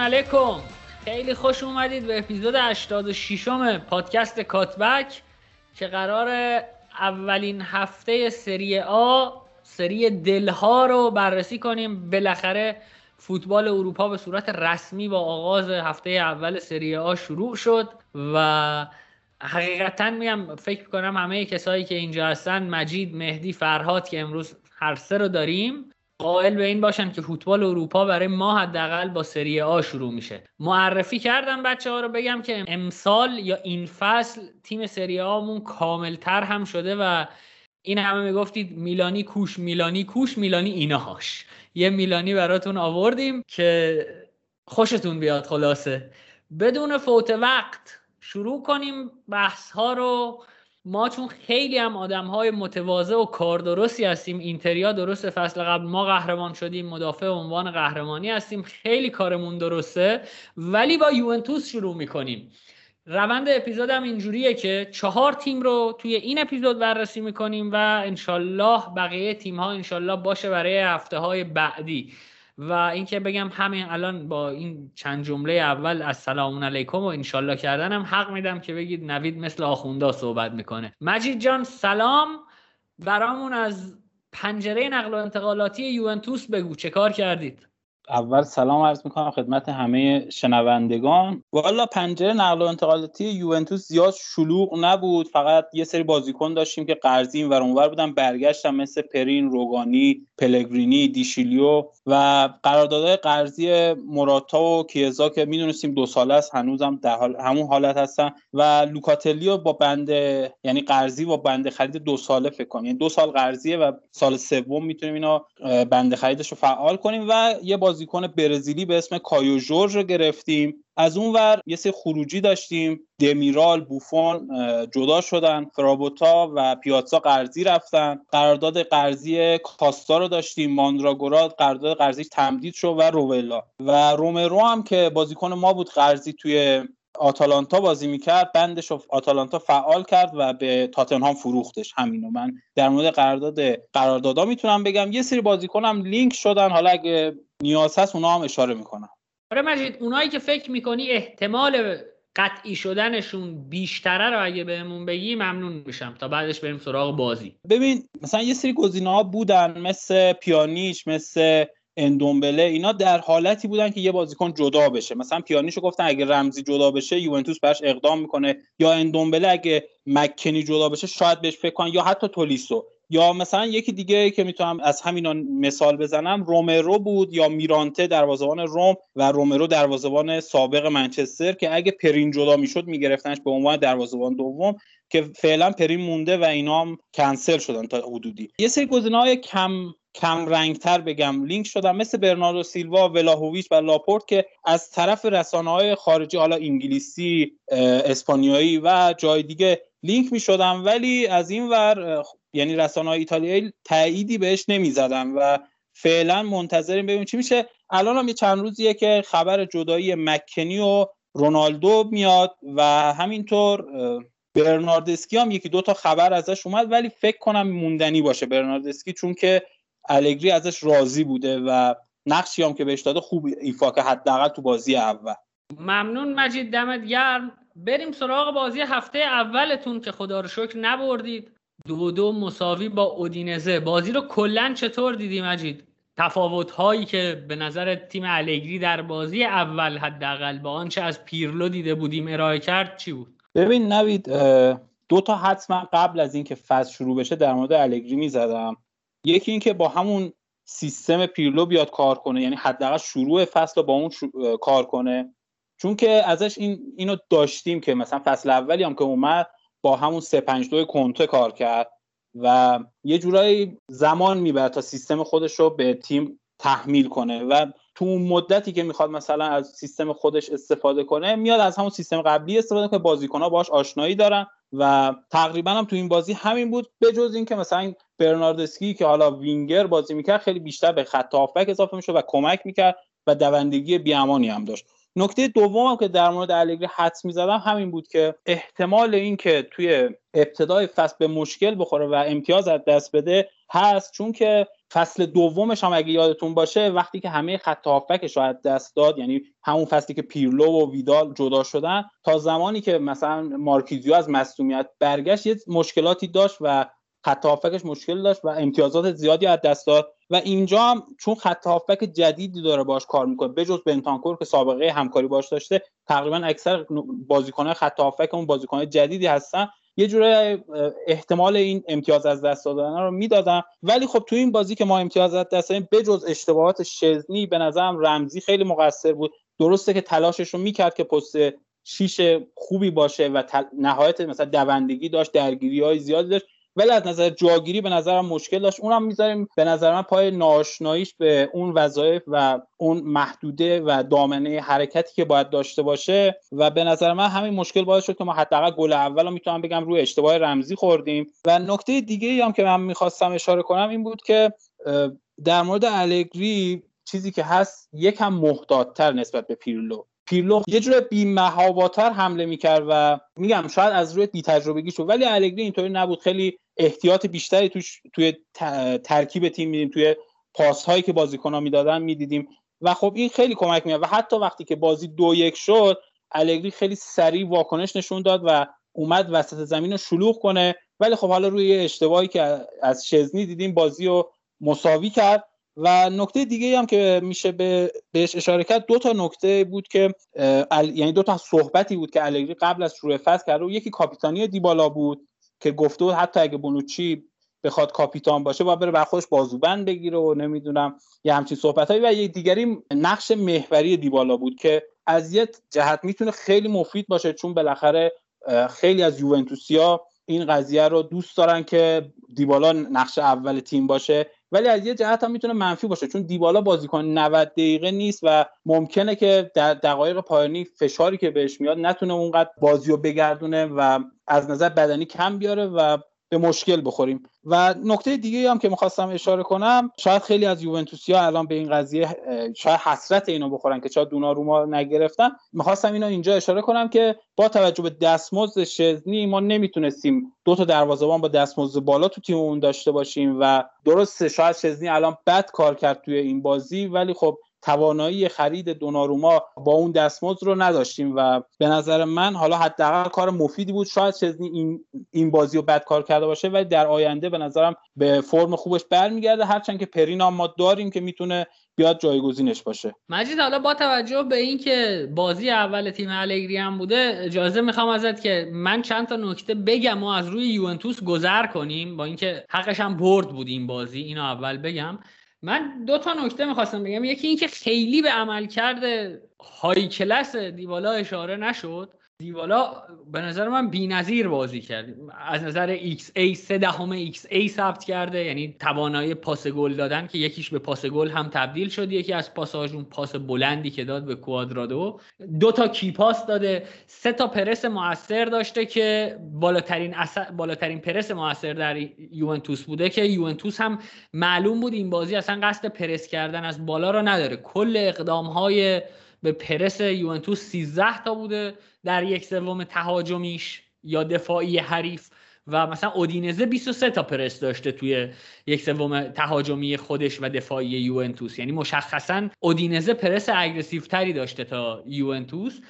علیکم. خیلی خوش اومدید به اپیزود 86 م پادکست کاتبک که قرار اولین هفته سری آ سری دلها رو بررسی کنیم. بالاخره فوتبال اروپا به صورت رسمی با آغاز هفته اول سری آ شروع شد و حقیقتا میگم فکر کنم همه کسایی که اینجا هستن مجید مهدی فرهاد که امروز هر سه رو داریم قائل به این باشن که فوتبال اروپا برای ما حداقل با سری آ شروع میشه. معرفی کردم بچه ها رو بگم که امسال یا این فصل تیم سری آمون کاملتر هم شده و این همه می‌گفتید میلانی کوش میلانی کوش میلانی اینهاش یه میلانی براتون آوردیم که خوشتون بیاد خلاصه. بدون فوت وقت شروع کنیم بحث ها رو. ما چون خیلی هم آدم های متواضع و کاردرستی هستیم اینتریا درست فصل قبل ما قهرمان شدیم مدافع عنوان قهرمانی هستیم خیلی کارمون درسته ولی با یوونتوس شروع می‌کنیم. روند اپیزود هم اینجوریه که چهار تیم رو توی این اپیزود بررسی می‌کنیم و انشالله بقیه تیم ها انشالله باشه برای هفته های بعدی. و اینکه بگم همین الان با این چند جمله اول از سلام علیکم و انشالله کردنم حق میدم که بگید نوید مثل آخوندا صحبت می‌کنه. مجید جان سلام. برامون از پنجره نقل و انتقالاتی یوونتوس بگو چه کار کردید؟ اول سلام عرض می‌کنم خدمت همه شنوندگان. والا پنجره نقل و انتقالاتی یوونتوس زیاد شلوغ نبود. فقط یه سری بازیکن داشتیم که قرضی این ور اونور بودن. برگشتن مثل پرین روگانی پلگرینی دیشیلیو و قراردادهای قرضی موراتا و کیزا که می‌دونستیم دو ساله است هنوزم در حال همون حالت هستن. و لوکاتلی و با بند یعنی قرضی با بند خرید دو ساله فکر کنم یعنی دو سال قرضیه و سال سوم می‌تونیم اینا بند خریدش رو فعال کنیم. و یه بازیکن برزیلی به اسم کایو جورج رو گرفتیم. از اون ور یه سری خروجی داشتیم. دمیرال بوفون جدا شدن. فرابوتا و پیاتزا قرضی رفتن. قرارداد قرضی کاستا رو داشتیم. ماندراگورا قرارداد قرضی تمدید شد و روولا و رومرو هم که بازیکن ما بود قرضی توی آتالانتا بازی می‌کرد بندش آتالانتا فعال کرد و به تاتنهام فروختش. همینو من در مورد قرارداد قراردادا می‌تونم بگم. یه سری بازیکنم لینک شدن. حالا اگه نیاز هست اونا هم اشاره می‌کنم. آره مجید اونایی که فکر می‌کنی احتمال قطعی شدنشون بیشتره رو اگه بهمون بگی ممنون میشم. تا بعدش بریم سراغ بازی. ببین مثلا یه سری گزینه ها بودن. مثل پیانیش مثل اندومبله اینا در حالتی بودن که یه بازیکن جدا بشه. مثلا پیانیشو گفتن اگه رمزی جدا بشه یوونتوس براش اقدام می‌کنه. یا اندومبله اگه مکنی جدا بشه شاید بهش فکر کنن. یا حتی تولیسو. یا مثلا یکی دیگه که می‌تونم از همینا مثال بزنم رومرو بود یا میرانته دروازه‌بان روم و رومرو دروازه‌بان سابق منچستر که اگه پرین جدا می‌شد میگرفتنش به عنوان دروازه‌بان دوم که فعلا پرین مونده و اینا هم کنسل شدن تا حدودی. یه سری گزینه‌های کم کم رنگتر بگم. لینک شدن مثل برناردو سیلوا ولاهویچ و لاپورت که از طرف رسانه های خارجی حالا انگلیسی اسپانیایی و جای دیگه لینک می شدن ولی از این ور یعنی رسانه های ایتالیایی تأییدی بهش نمی زدن و فعلا منتظریم ببینیم چی میشه. الان هم یه چند روزیه که خبر جدایی مکنی و رونالدو میاد و همینطور برناردسکی هم یکی دو تا خبر ازش اومد ولی فکر کنم موندنی باشه برناردسکی چون که الگری ازش راضی بوده و نقشی هم که بهش داده خوب ایفا که حداقل تو بازی اول. ممنون مجید دمت گرم. بریم سراغ بازی هفته اولتون که خدا رو شکر نبردید. دو دو مساوی با اودینزه. بازی رو کلا چطور دیدی مجید؟ تفاوت هایی که به نظر تیم الگری در بازی اول حداقل با آنچه از پیرلو دیده بودیم ارائه کرد چی بود؟ ببین نوید دو تا حتما قبل از اینکه فصل شروع بشه در مورد الگری می‌زدم. یکی اینکه با همون سیستم پیرلو بیاد کار کنه یعنی حداقل شروع فصل با اون کار کنه. چون که ازش این اینو داشتیم که مثلا فصل اولی هم که اومد با همون 352 کنته کار کرد و یه جورایی زمان می‌بره تا سیستم خودش رو به تیم تحمیل کنه و تو اون مدتی که می‌خواد مثلا از سیستم خودش استفاده کنه میاد از همون سیستم قبلی استفاده کنه بازیکن‌ها باش آشنایی دارن و تقریبا هم تو این بازی همین بود به جز اینکه مثلا برناردسکی که حالا وینگر بازی می‌کرد خیلی بیشتر به خط هافبک اضافه می‌شد و کمک می‌کرد و دوندگی بیامانی هم داشت. نکته دومم که در مورد الگری حدس می‌زدم همین بود که احتمال اینکه توی ابتدای فصل به مشکل بخوره و امتیاز از دست بده هست چون که فصل دومش هم اگه یادتون باشه وقتی که همه خط هافبکش رو دست داد یعنی همون فصلی که پیرلو و ویدال جدا شدن تا زمانی که مثلا مارکیزیو از مصونیت برگشت یه مشکلاتی داشت و خط هافبکش مشکل داشت و امتیازات زیادی از دست داد. و اینجا هم چون خط هافبک جدیدی داره باش کار می‌کنه بجز بنتانکور که سابقه همکاری باش داشته تقریبا اکثر بازیکنان خط هافبک اون بازیکنان جدیدی هستن. یه جوره احتمال این امتیاز از دست دادن رو می‌دادم. ولی خب تو این بازی که ما امتیاز از دست دادیم بجز اشتباهات شزنی به نظرم رمزی خیلی مقصر بود. درسته که تلاشش رو می‌کرد که پست شیش خوبی باشه و نهایت مثلا دوندگی داشت درگیری های زیادی داشت. ولی از نظر جاگیری به نظرم مشکل داشت. اونم می‌ذاریم به نظر من پای ناشناییش به اون وظایف و اون محدوده و دامنه حرکتی که باید داشته باشه و به نظر من همین مشکل باعث شد که ما حداقل گل اول رو می‌تونم بگم روی اشتباه رمزی خوردیم. و نکته دیگه ای هم که من می‌خواستم اشاره کنم این بود که در مورد الگری چیزی که هست یکم محتاطتر نسبت به پیرلو. پیرلو یه جور بی‌محاباتر حمله می‌کرد و میگم شاید از روی بی تجربگی شد ولی الگری اینطوری نبود. خیلی احتیاط بیشتری توش توی ترکیب تیم میدیم توی پاس هایی که بازیکن‌ها می‌دادن می‌دیدیم. و خب این خیلی کمک میاد و حتی وقتی که بازی دو یک شد الگری خیلی سریع واکنش نشون داد و اومد وسط زمین رو شلوغ کنه. ولی خب حالا روی اشتباهی که از شزنی دیدیم بازی رو مساوی کرد. و نکته دیگه هم که میشه به بهش اشاره کرد دو تا نکته بود که یعنی دو تا صحبتی بود که الگری قبل از شروع فصل کرده و یکی کاپیتانی دیبالا بود. که گفته بود حتی اگه بونوچی بخواد کاپیتان باشه با بره بر خودش بازوبند بگیره و نمی‌دونم یه همچین صحبت و یه دیگری نقش محوری دیبالا بود که از یه جهت می‌تونه خیلی مفید باشه چون بالاخره خیلی از یوونتوسیا این قضیه رو دوست دارن که دیبالا نقش اول تیم باشه. ولی از یه جهت هم می‌تونه منفی باشه چون دیبالا بازیکن 90 دقیقه نیست و ممکنه که در دقایق پایانی فشاری که بهش میاد نتونه اونقدر بازی رو بگردونه و از نظر بدنی کم بیاره و به مشکل بخوریم. و نکته دیگه هم که می‌خواستم اشاره کنم شاید خیلی از یوونتوسیا الان به این قضیه شاید حسرت اینو بخورن که چرا ما نگرفتن. می‌خواستم اینو اینجا اشاره کنم که با توجه به دستمزد شزنی ما نمی‌تونستیم دو تا دروازه‌بان با دستمزد بالا تو تیممون داشته باشیم و درسته شاید شزنی الان بد کار کرد توی این بازی ولی خب توانایی خرید دوناروما با اون دستمزد رو نداشتیم و به نظر من حالا حداقل کار مفیدی بود. شاید چزنی این این بازی رو بد کار کرده باشه ولی در آینده به نظرم به فرم خوبش برمیگرده. هرچند که پرینا ما داریم که می‌تونه بیاد جایگزینش باشه. مجید حالا با توجه به اینکه بازی اول تیم الگری هم بوده اجازه می‌خوام ازت که من چند تا نکته بگم و از روی یوونتوس گذر کنیم. با اینکه حقش هم برد بود این بازی اینو اول بگم. من دو تا نکته می‌خواستم بگم. یکی اینکه خیلی به عمل کرده های کلاس دیوالا اشاره نشد. دیوالا به نظر من بی‌نظیر بازی کرد. از نظر XA سه دهم XA ثبت کرده. یعنی توانایی پاس گل دادن که یکیش به پاس گل هم تبدیل شد. یکی از پاساژون پاس بلندی که داد به کوادرادو. دو تا key pass داده. سه تا پرس موثر داشته که بالاترین بالاترین پرس موثر در یوونتوس بوده که یوونتوس هم معلوم بود این بازی اصلا قصد پرس کردن از بالا را نداره. کل اقدام های به پرس یوونتوس 13 تا بوده در یک سوم تهاجمیش یا دفاعی حریف. و مثلا اودینزه 23 تا پرس داشته توی یک سوم تهاجمی خودش و دفاعی یوونتوس. یعنی مشخصا اودینزه پرس aggressive تری داشته تا یوونتوس.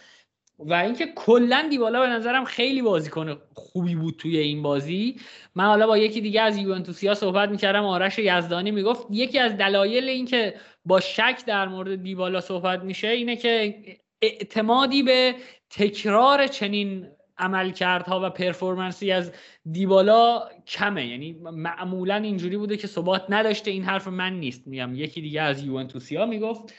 و اینکه کلا دیبالا به نظرم خیلی بازیکن خوبی بود توی این بازی. من حالا با یکی دیگه از یوونتوسیا صحبت می‌کردم آرش یزدانی می‌گفت یکی از دلایل اینکه با شک در مورد دیبالا صحبت میشه اینه که اعتمادی به تکرار چنین عملکردها و پرفورمنسی از دیبالا کمه. یعنی معمولا اینجوری بوده که ثبات نداشته این حرف من نیست میگم. یکی دیگه از یوونتوسیا می‌گفت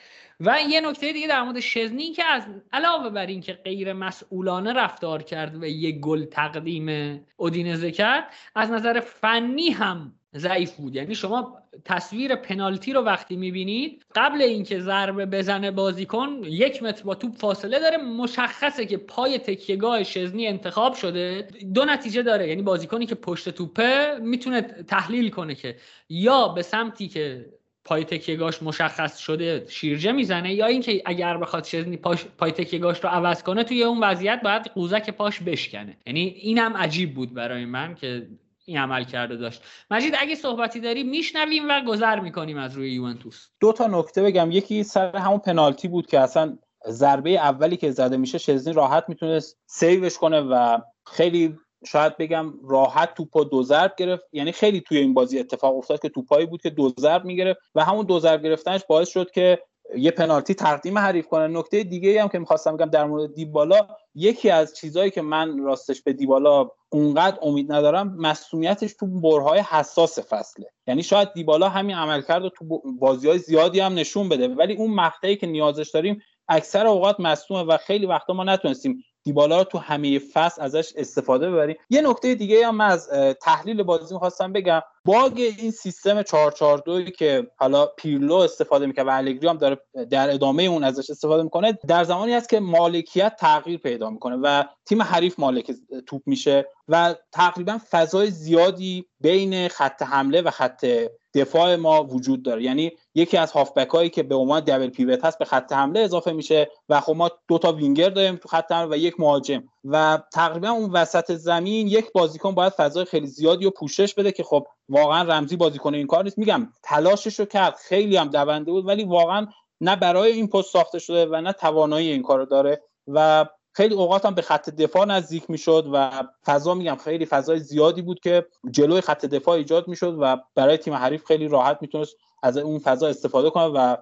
و یه نکته دیگه در مورد شزنی که از علاوه بر اینکه غیر مسئولانه رفتار کرد و یه گل تقدیم اودینزه کرد از نظر فنی هم ضعیف بود. یعنی شما تصویر پنالتی رو وقتی می‌بینید قبل اینکه ضربه بزنه بازیکن یک متر با توپ فاصله داره مشخصه که پای تکیهگاه شزنی انتخاب شده. دو نتیجه داره. یعنی بازیکنی که پشت توپه می‌تونه تحلیل کنه که یا به سمتی که پای تکیهگاش مشخص شده شیرجه می‌زنه یا اینکه اگر بخواد شزنی پاش پای تکیهگاش رو عوض کنه توی اون وضعیت باید قوزک پاش بشکنه. یعنی اینم عجیب بود برای من که این عمل کرده داشت. مجید اگه صحبتی داری میشنویم و گذر می‌کنیم از روی یوونتوس. دو تا نکته بگم. یکی سر همون پنالتی بود که اصلا ضربه اولی که زده میشه شزنی راحت می‌تونست سیوش کنه و خیلی شاید بگم راحت توپو دو ضرب گرفت. یعنی خیلی توی این بازی اتفاق افتاد که توپایی بود که دو ضرب می‌گرفت و همون دو ضرب گرفتنش باعث شد که یه پنالتی تقدیم حریف کنه. نکته دیگه هم که می‌خواستم بگم در مورد دیبالا یکی از چیزهایی که من راستش به دیبالا اونقدر امید ندارم مسئولیتش تو برهای حساس فصله. یعنی شاید دیبالا همین عملکرد رو تو بازی های زیادی هم نشون بده. ولی اون مقطعی که نیازش داریم اکثر اوقات مصدومه و خیلی وقتا ما نتونستیم دیبالا تو همه فصل ازش استفاده ببریم. یه نکته دیگه هم از تحلیل بازی می‌خواستم بگم. باگ این سیستم 442 که حالا پیرلو استفاده می‌کنه و الگری هم داره در ادامه اون ازش استفاده می‌کنه در زمانی است که مالکیت تغییر پیدا می‌کنه و تیم حریف مالک توپ میشه و تقریبا فضای زیادی بین خط حمله و خط دفاع ما وجود داره. یعنی یکی از هافبک هایی که به عنوان دبل پیوت هست به خط حمله اضافه میشه و خب ما دو تا وینگر داریم تو خط حمله و یک مهاجم. و تقریبا اون وسط زمین یک بازیکن باید فضای خیلی زیادی رو پوشش بده که خب واقعا رمزی بازیکن این کار نیست. میگم تلاشش رو کرد. خیلی هم دونده بود ولی واقعا نه برای این پست ساخته شده و نه توانایی این کارو داره و خیلی اوقات هم به خط دفاع نزدیک می‌شد و فضا میگم خیلی فضای زیادی بود که جلوی خط دفاع ایجاد می‌شد و برای تیم حریف خیلی راحت می‌تونست از اون فضا استفاده کنه و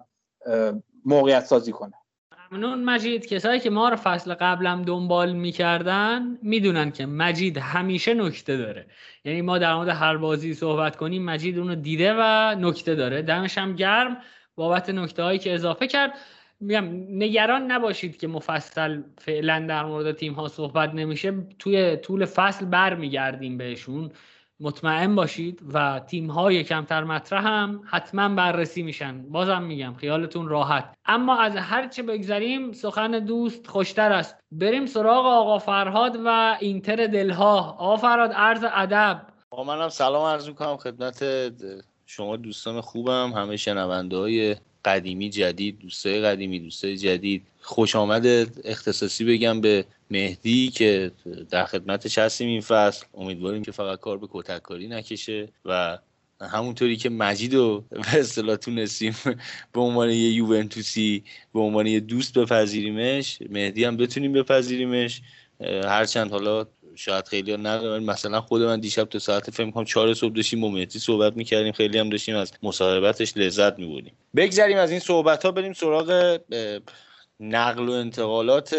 موقعیت سازی کنه. ممنون. مجید کسایی که ما رو فصل قبلم دنبال می‌کردن می‌دونن که مجید همیشه نکته داره. یعنی ما در مورد هر بازی صحبت کنیم مجید اونو دیده و نکته داره. دمش هم گرم. بابت نکته هایی که اضافه کرد. میگم نگران نباشید که مفصل فعلا در مورد تیم ها صحبت نمیشه. توی طول فصل برمیگردیم بهشون. مطمئن باشید و تیم های کمتر مطرح هم حتما بررسی میشن. بازم میگم خیالتون راحت. اما از هر چه بگذریم سخن دوست خوشتر است. بریم سراغ آقا فرهاد و اینتر دلها. آقا فرهاد عرض ادب. آقا منم سلام عرض می‌کنم خدمت شما دوستان خوبم همه شنونده های قدیمی جدید دوستای قدیمی دوستای جدید. خوش آمد اختصاصی بگم به مهدی که در خدمتش هستیم این فصل. امیدواریم که فقط کار به کتککاری نکشه و همونطوری که مجید رو به اصطلاح تونستیم به عنوان یه یوونتوسی به عنوان یه دوست بپذیریمش. مهدی هم بتونیم بپذیریمش. هرچند حالا شاید خیلی ندارن مثلا خود من دیشب تا ساعت فکر کنم 4 صبح داشتیم با مهدی صحبت می‌کردیم خیلی هم داشتیم از مصاحبتش لذت میبردیم. بگذریم از این صحبت ها بریم سراغ نقل و انتقالات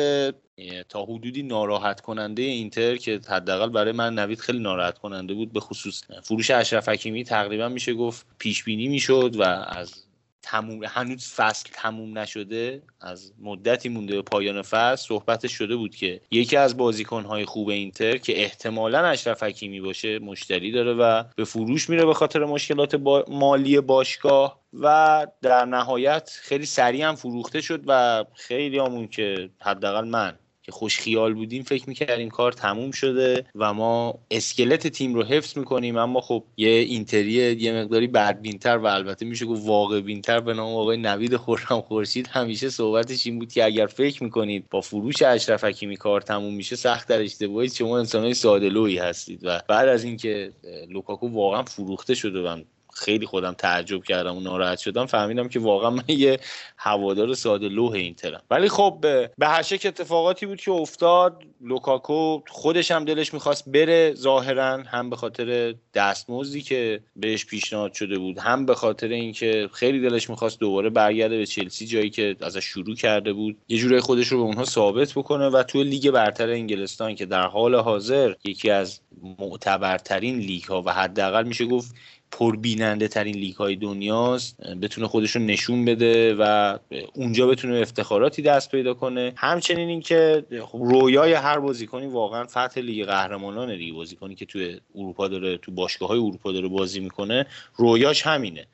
تا حدودی ناراحت کننده اینتر که حداقل برای من نوید خیلی ناراحت کننده بود به خصوص فروش اشرف حکیمی تقریبا میشه گفت پیش بینی می‌شد و از تموم هنوز فصل تموم نشده از مدتی مونده به پایان فصل صحبتش شده بود که یکی از بازیکنهای خوب اینتر که احتمالا اشرف حکیمی باشه مشتری داره و به فروش میره به خاطر مشکلات مالی باشگاه و در نهایت خیلی سریع هم فروخته شد و خیلی همون که حداقل من که خوش خیال بودیم فکر می‌کردیم کار تموم شده و ما اسکلت تیم رو حفظ می‌کنیم. اما خب یه اینتری یه مقداری بدبینتر و البته میشه گفت واقع بینتر به نام آقای نوید خورم خورشید. همیشه صحبتش این بود که اگر فکر می‌کنید با فروش اشرف حکیمی کار تموم میشه سخت در اشتباهی. شما انسانای ساده هستید و بعد از اینکه لوکاکو واقعا فروخته شده و خیلی خودم تعجب کردم و ناراحت شدم. فهمیدم که واقعا من یه هوادار ساده لوح اینترم ولی خب به هر شکل اتفاقاتی بود که افتاد. لوکاکو خودش هم دلش می‌خواست بره ظاهرا هم به خاطر دستمزدی که بهش پیشنهاد شده بود هم به خاطر اینکه خیلی دلش می‌خواست دوباره برگرده به چلسی جایی که ازش شروع کرده بود. یه جورای خودش رو به اونها ثابت بکنه و توی لیگ برتر انگلستان که در حال حاضر یکی از معتبرترین لیگ ها و حداقل میشه گفت پربیننده ترین لیگ های دنیاست بتونه خودش رو نشون بده و اونجا بتونه افتخاراتی دست پیدا کنه. همچنین اینکه رویای هر بازیکنی واقعا فتح لیگ قهرمانان دیگه بازیکنی که توی اروپا داره تو باشگاه های اروپا داره بازی می‌کنه رویاش همینه.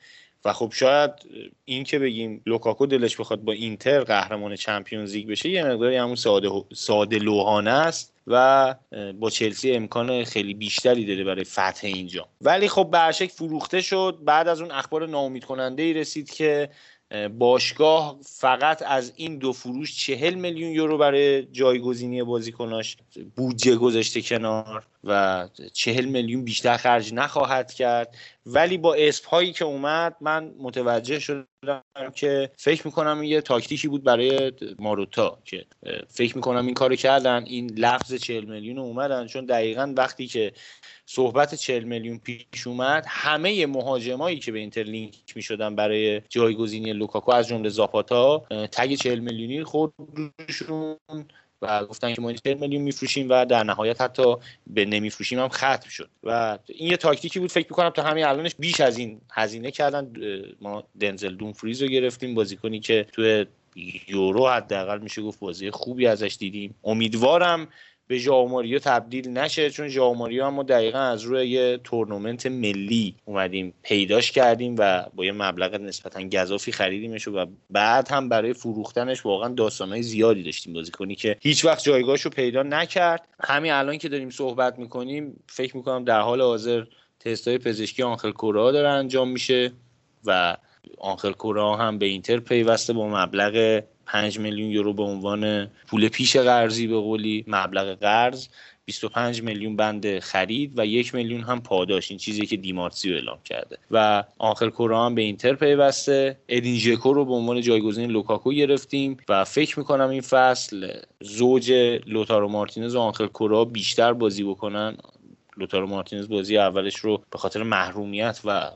و خب شاید این که بگیم لوکاکو دلش بخواد با اینتر قهرمان Champions League بشه یه مقداری همون ساده, ساده لوحانه است و با چلسی امکان خیلی بیشتری داره برای فتح اینجا. ولی خب برشک فروخته شد. بعد از اون اخبار ناامید کننده ای رسید که باشگاه فقط از این دو فروش چهل میلیون یورو برای جایگزینی بازیکناش بودجه گذاشته کنار. و چهل میلیون بیشتر خرج نخواهد کرد. ولی با اسم هایی که اومد من متوجه شدم که فکر می‌کنم یه تاکتیکی بود برای ماروتا که فکر می‌کنم این کارو کردن. این لفظ 40 میلیون اومدن. چون دقیقا وقتی که صحبت 40 میلیون پیش اومد همه مهاجمایی که به اینتر لینک می‌شدن برای جایگزینی لوکاکو از جمله زاپاتا تگ 40 میلیونی خود روشون و گفتن که ما 40 میلیون میفروشیم و در نهایت حتی به نمیفروشیم هم ختم شد. و این یه تاکتیکی بود فکر می‌کنم تا همین الانش بیش از این هزینه کردن. ما دنزل فریز رو گرفتیم بازیکنی که تو یورو حداقل میشه گفت بازی خوبی ازش دیدیم. امیدوارم به ژائو تبدیل نشه چون ژائو ماریو ما دقیقا از روی یه تورنمنت ملی اومدیم پیداش کردیم و با یه مبلغ نسبتا گذافی خریدیمش و بعد هم برای فروختنش واقعا داستانهای زیادی داشتیم بازیکنی که هیچ وقت جایگاهش رو پیدا نکرد. همین الان که داریم صحبت می‌کنیم فکر می‌کنم در حال حاضر تستای پزشکی آنخل کورا داره انجام میشه و آنخل کورا هم به اینتر پیوسته با مبلغ 5 میلیون یورو به عنوان پول پیش قرضی به قولی مبلغ قرض 25 میلیون بند خرید و یک میلیون هم پاداش. این چیزی که دی‌مارتزیو اعلام کرده. و آنخل کورا هم به اینتر پیوسته. ادین ژکو رو به عنوان جایگزین لوکاکو گرفتیم و فکر می‌کنم این فصل زوج لوتارو مارتینز و آنخل کورا بیشتر بازی بکنن. لوتارو مارتینز بازی اولش رو به خاطر محرومیت و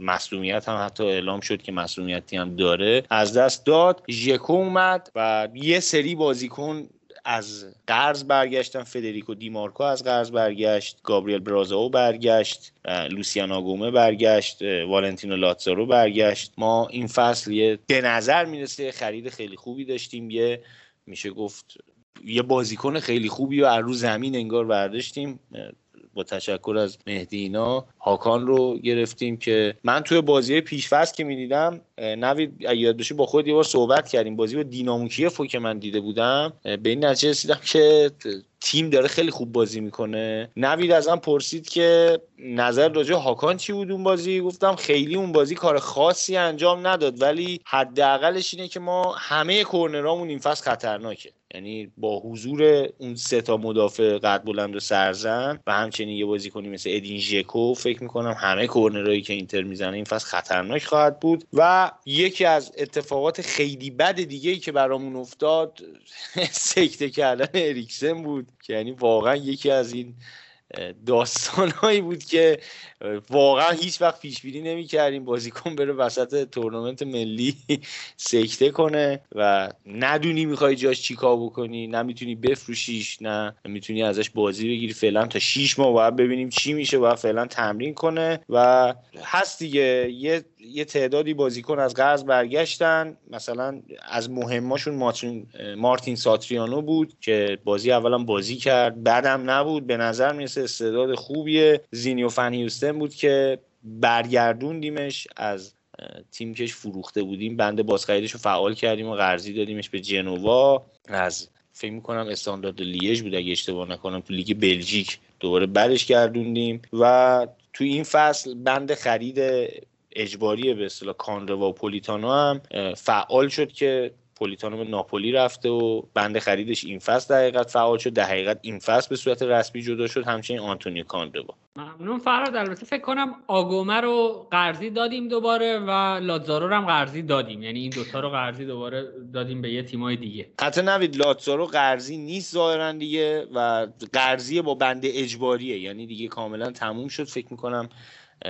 مسلومیت هم حتی اعلام شد که مسلومیتی هم داره. از دست داد ژکو اومد و یه سری بازیکن از قرض برگشتن. فدریکو دیمارکو از قرض برگشت گابریل برازاو برگشت لوسیان آگومه برگشت والنتینو لاتزارو برگشت. ما این فصل یه به نظر می‌رسه خرید خیلی خوبی داشتیم. یه میشه گفت یه بازیکن خیلی خوبی و از رو زمین انگار برداشتیم. با تشکر از مهدینا هاکان رو گرفتیم که من توی بازی پیشفست که می‌دیدم نوید یاد بشه با خود یه بار صحبت کردیم. بازی با دینامو کیفو که من دیده بودم به این نتیجه رسیدم که تیم داره خیلی خوب بازی می‌کنه. نوید ازم پرسید که نظر راجع هاکان چی بود اون بازی؟ گفتم خیلی اون بازی کار خاصی انجام نداد ولی حداقلش اینه که ما همه کورنرامون این فصل خطرناکه. یعنی با حضور اون سه تا مدافع قد بلند و سرزن و همچنین یه بازیکنی مثل ادین ژکو فکر می‌کنم همه کورنرهایی که اینتر می‌زنه این فصل خطرناک خواهد بود و یکی از اتفاقات خیلی بد دیگه ای که برامون افتاد سکته کردن اریکسن بود که یعنی واقعا یکی از این داستانهایی بود که واقعا هیچ وقت پیش بینی نمی‌کردیم بازیکن بره وسط تورنمنت ملی سکته کنه و ندونی می‌خوای جاش چیکار بکنی نمی‌تونی بفروشیش نه می‌تونی ازش بازی بگیری. فعلا تا 6 ماه باید ببینیم چی میشه باید فعلا تمرین کنه و هست دیگه. یه یه تعدادی بازیکن از قرض برگشتن. مثلا از مهماشون مارتین, مارتین ساتریانو بود که بازی اولا بازی کرد. بعدم نبود. به نظر می‌رسه استعداد خوبیه. زینیو فن بود که برگردوندیمش از تیم کش فروخته بودیم. بند بازخریدش رو فعال کردیم و قرضی دادیمش به جنوا. از فکر می‌کنم استاندارد لیژ بود اگه اشتباه نکنم تو لیگ بلژیک دوباره برش گردوندیم. و تو این فصل بند خرید اجباری به اصطلاح کانروا و پولیتانو هم فعال شد که پولیتانو به ناپولی رفته و بند خریدش این فصل در فعال شد. در حقیقت این فصل به صورت رسمی جدا شد. همچنین آنتونیو کاندروا ممنون فراد. البته فکر کنم آگومه رو قرضی دادیم دوباره و لاتزارو رو هم قرضی دادیم. یعنی این دوتا رو قرضی دوباره دادیم به یه تیمای دیگه. حتی نوید لاتزارو قرضی نیست ظاهرا دیگه و قرضی با بند اجباریه. یعنی دیگه کاملا تموم شد. فکر می‌کنم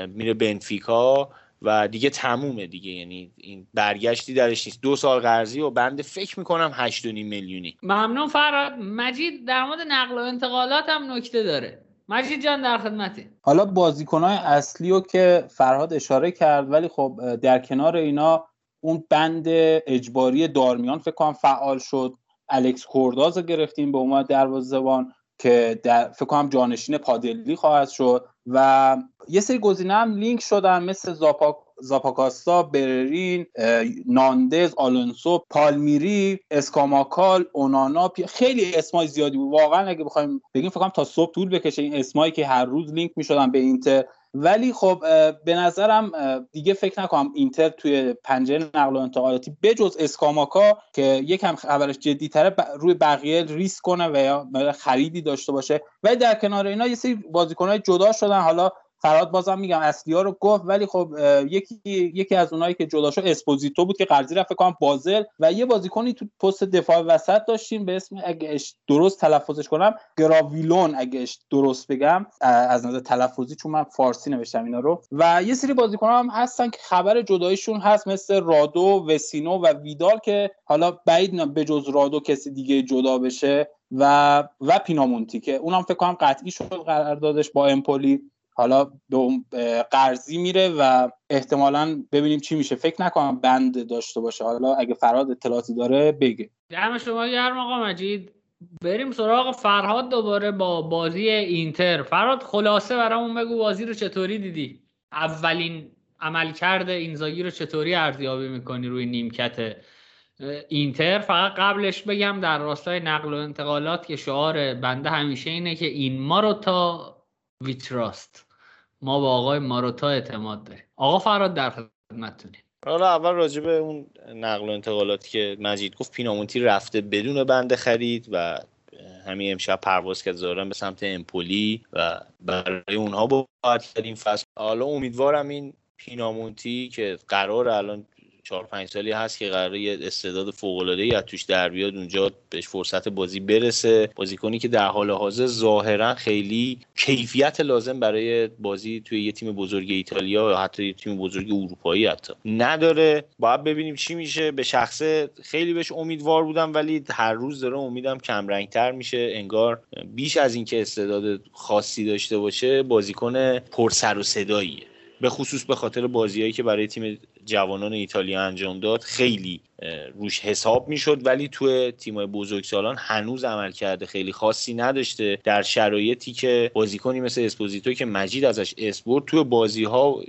میره بنفیکا. و دیگه تمومه دیگه. یعنی این برگشتی درش نیست. دو سال قرضی و بنده فکر می‌کنم 8.5 میلیونی. ممنون فراد مجید در مورد نقل و انتقالات هم نکته داره. مجید جان در خدمتی. حالا بازیکنهای اصلی رو که فرهاد اشاره کرد ولی خب در کنار اینا اون بند اجباری دارمیان فکر کنم فعال شد. الکس کورداز رو گرفتیم به عنوان دروازه‌بان که در فکر کنم جانشین پادلی خواهد شد. و یه سری گزینه هم لینک شدن مثل زاپا زاپاکاستا بررین ناندز آلونسو پالمیری اسکاماکا اونانا. خیلی اسمای زیادی بود. واقعا اگه بخوایم بگیم فکر تا صبح طول بکشه این اسمایی که هر روز لینک می‌شدن به اینتر. ولی خب به نظرم دیگه فکر نکنم اینتر توی پنجره نقل و انتقالاتی بجز اسکاماکا که یکم خبرش جدی تره روی بقیه ریسک کنه و یا خریدی داشته باشه. ولی در کنار اینا یه سری بازیکنهای جدا شدن. حالا فراد بازم میگم اصلی ها رو گفت ولی خب یکی یکی از اونایی که جدا شد اسپوزیتو بود که قرضی رفت کنم بازل و یه بازیکنی تو پست دفاع وسط داشتیم به اسم اگه درست تلفظش کنم گراویلون اگه درست بگم از نظر تلفظی چون من فارسی نوشتم اینا رو. و یه سری بازیکن هم هستن که خبر جداییشون هست مثل رادو وسینو و ویدال که حالا بعید به جز رادو کسی دیگه جدا بشه و و پینامونتی که اونم فکر کنم قطعی شد قراردادش با امپولی. حالا به قرضی میره و احتمالا ببینیم چی میشه. فکر نکنم بند داشته باشه. حالا اگه فراد اطلاعاتی داره بگه. دم شما گرم آقا مجید. بریم سراغ فرهاد دوباره با بازی اینتر. فرهاد خلاصه برامون بگو بازی رو چطوری دیدی؟ اولین عملکرد اینزاگی رو چطوری ارزیابی می‌کنی روی نیمکت اینتر؟ فقط قبلش بگم در راستای نقل و انتقالات که شعار بنده همیشه اینه که این ما رو تا ویتراست. ما با آقای ماروتا اعتماد داریم. آقا فراد در خدمتتونیم. حالا اول راجع به اون نقل و انتقالاتی که مجید گفت پینامونتی رفته بدون بنده خرید و همین امشب پرواز کرد ظاهرا به سمت امپولی و برای اونها باید این فصل. حالا امیدوارم این پینامونتی که قرار الان چهار پنج سالی هست که قراره یه استعداد فوق العاده از توش در بیاد اونجا بهش فرصت بازی برسه. بازیکنی که در حال حاضر ظاهرا خیلی کیفیت لازم برای بازی توی یه تیم بزرگ ایتالیا یا حتی یه تیم بزرگ اروپایی حتی نداره. باید ببینیم چی میشه. به شخصه خیلی بهش امیدوار بودم ولی هر روز داره امیدم کم رنگتر میشه. انگار بیش از اینکه استعداد خاصی داشته باشه بازیکن پر سر و صداییه. به خصوص به خاطر بازیهایی که برای تیم جوانان ایتالیا انجام داد خیلی روش حساب می‌شد. ولی توی تیمای بزرگسالان هنوز عملکرد خیلی خاصی نداشته. در شرایطی که بازیکنی مثل اسپوزیتو که مجید ازش اسپورت توی بازی ها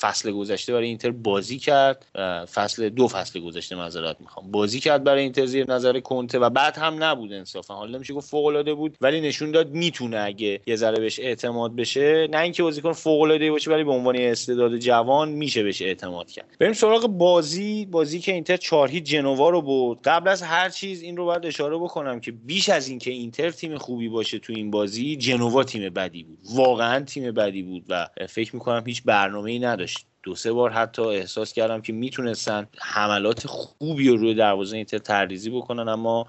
فصل گذشته برای اینتر بازی کرد. فصل دو فصل گذشته معذرت می‌خوام. بازی کرد برای اینتر زیر نظر کنته و بعد هم نبود انصافا. حالا نمیشه گفت فوق العاده بود ولی نشون داد می‌تونه اگه یه ذره بهش اعتماد بشه. نه اینکه بازیکن فوق العاده باشه ولی به عنوان استعداد جوان میشه بهش اعتماد کرد. بریم سراغ بازی. بازی که اینتر 4 جنوا رو بود قبل از هر چیز این رو باید اشاره بکنم که بیش از اینکه اینتر تیم خوبی باشه تو این بازی جنوا تیم بدی بود. واقعا تیم بدی بود و فکر می‌کنم هیچ برنامه‌ای دو سه بار حتی احساس کردم که می‌تونستن حملات خوبی رو روی دروازه اینتر تریزی بکنن اما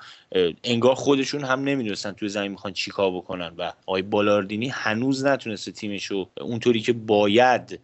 انگار خودشون هم نمی‌دونستن توی زمین می‌خوان چیکار بکنن و آقای بالاردینی هنوز نتونسته تیمش رو اونطوری که باید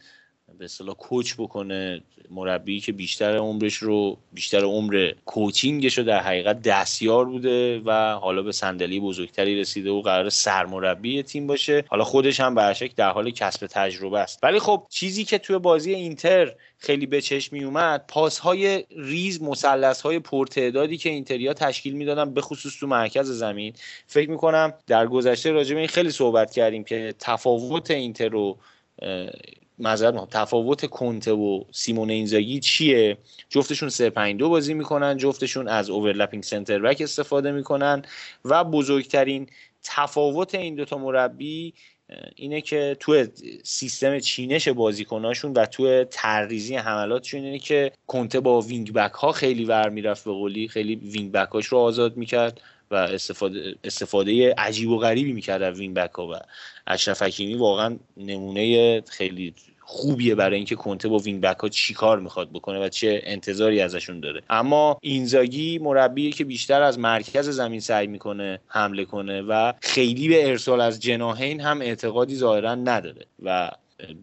به اصطلاح کوچ بکنه مربی که بیشتر عمرش رو بیشتر عمر کوچینگش رو در حقیقت دستیار بوده و حالا به صندلی بزرگتری رسیده و قرار سرمربی تیم باشه. حالا خودش هم به در حال کسب تجربه است. ولی خب چیزی که توی بازی اینتر خیلی به چشم می اومد پاس های ریز مثلث های پرتعدادی که اینتریا تشکیل می‌دادن به خصوص تو مرکز زمین. فکر می‌کنم در گذشته راجع به این خیلی صحبت کردیم که تفاوت اینتر رو معذرت تفاوت کنته و سیمون اینزاگی چیه؟ جفتشون 352 بازی می‌کنن جفتشون از overlapping center back استفاده می‌کنن و بزرگترین تفاوت این دوتا مربی اینه که تو سیستم چینش بازیکناشون و تو طرح‌ریزی حملاتشون اینه که کنته با wing back ها خیلی ور می‌رفت به قولی. خیلی wing back هاش رو آزاد می‌کرد. و استفاده, استفاده عجیب و غریبی می‌کرد از wing back ها و اشرف حکیمی واقعا نمونه خیلی خوبیه برای اینکه کنته با wing back ها چی کار می‌خواد بکنه و چه انتظاری ازشون داره. اما اینزاگی مربیه که بیشتر از مرکز زمین سعی می‌کنه حمله کنه و خیلی به ارسال از جناحین هم اعتقادی ظاهرا نداره و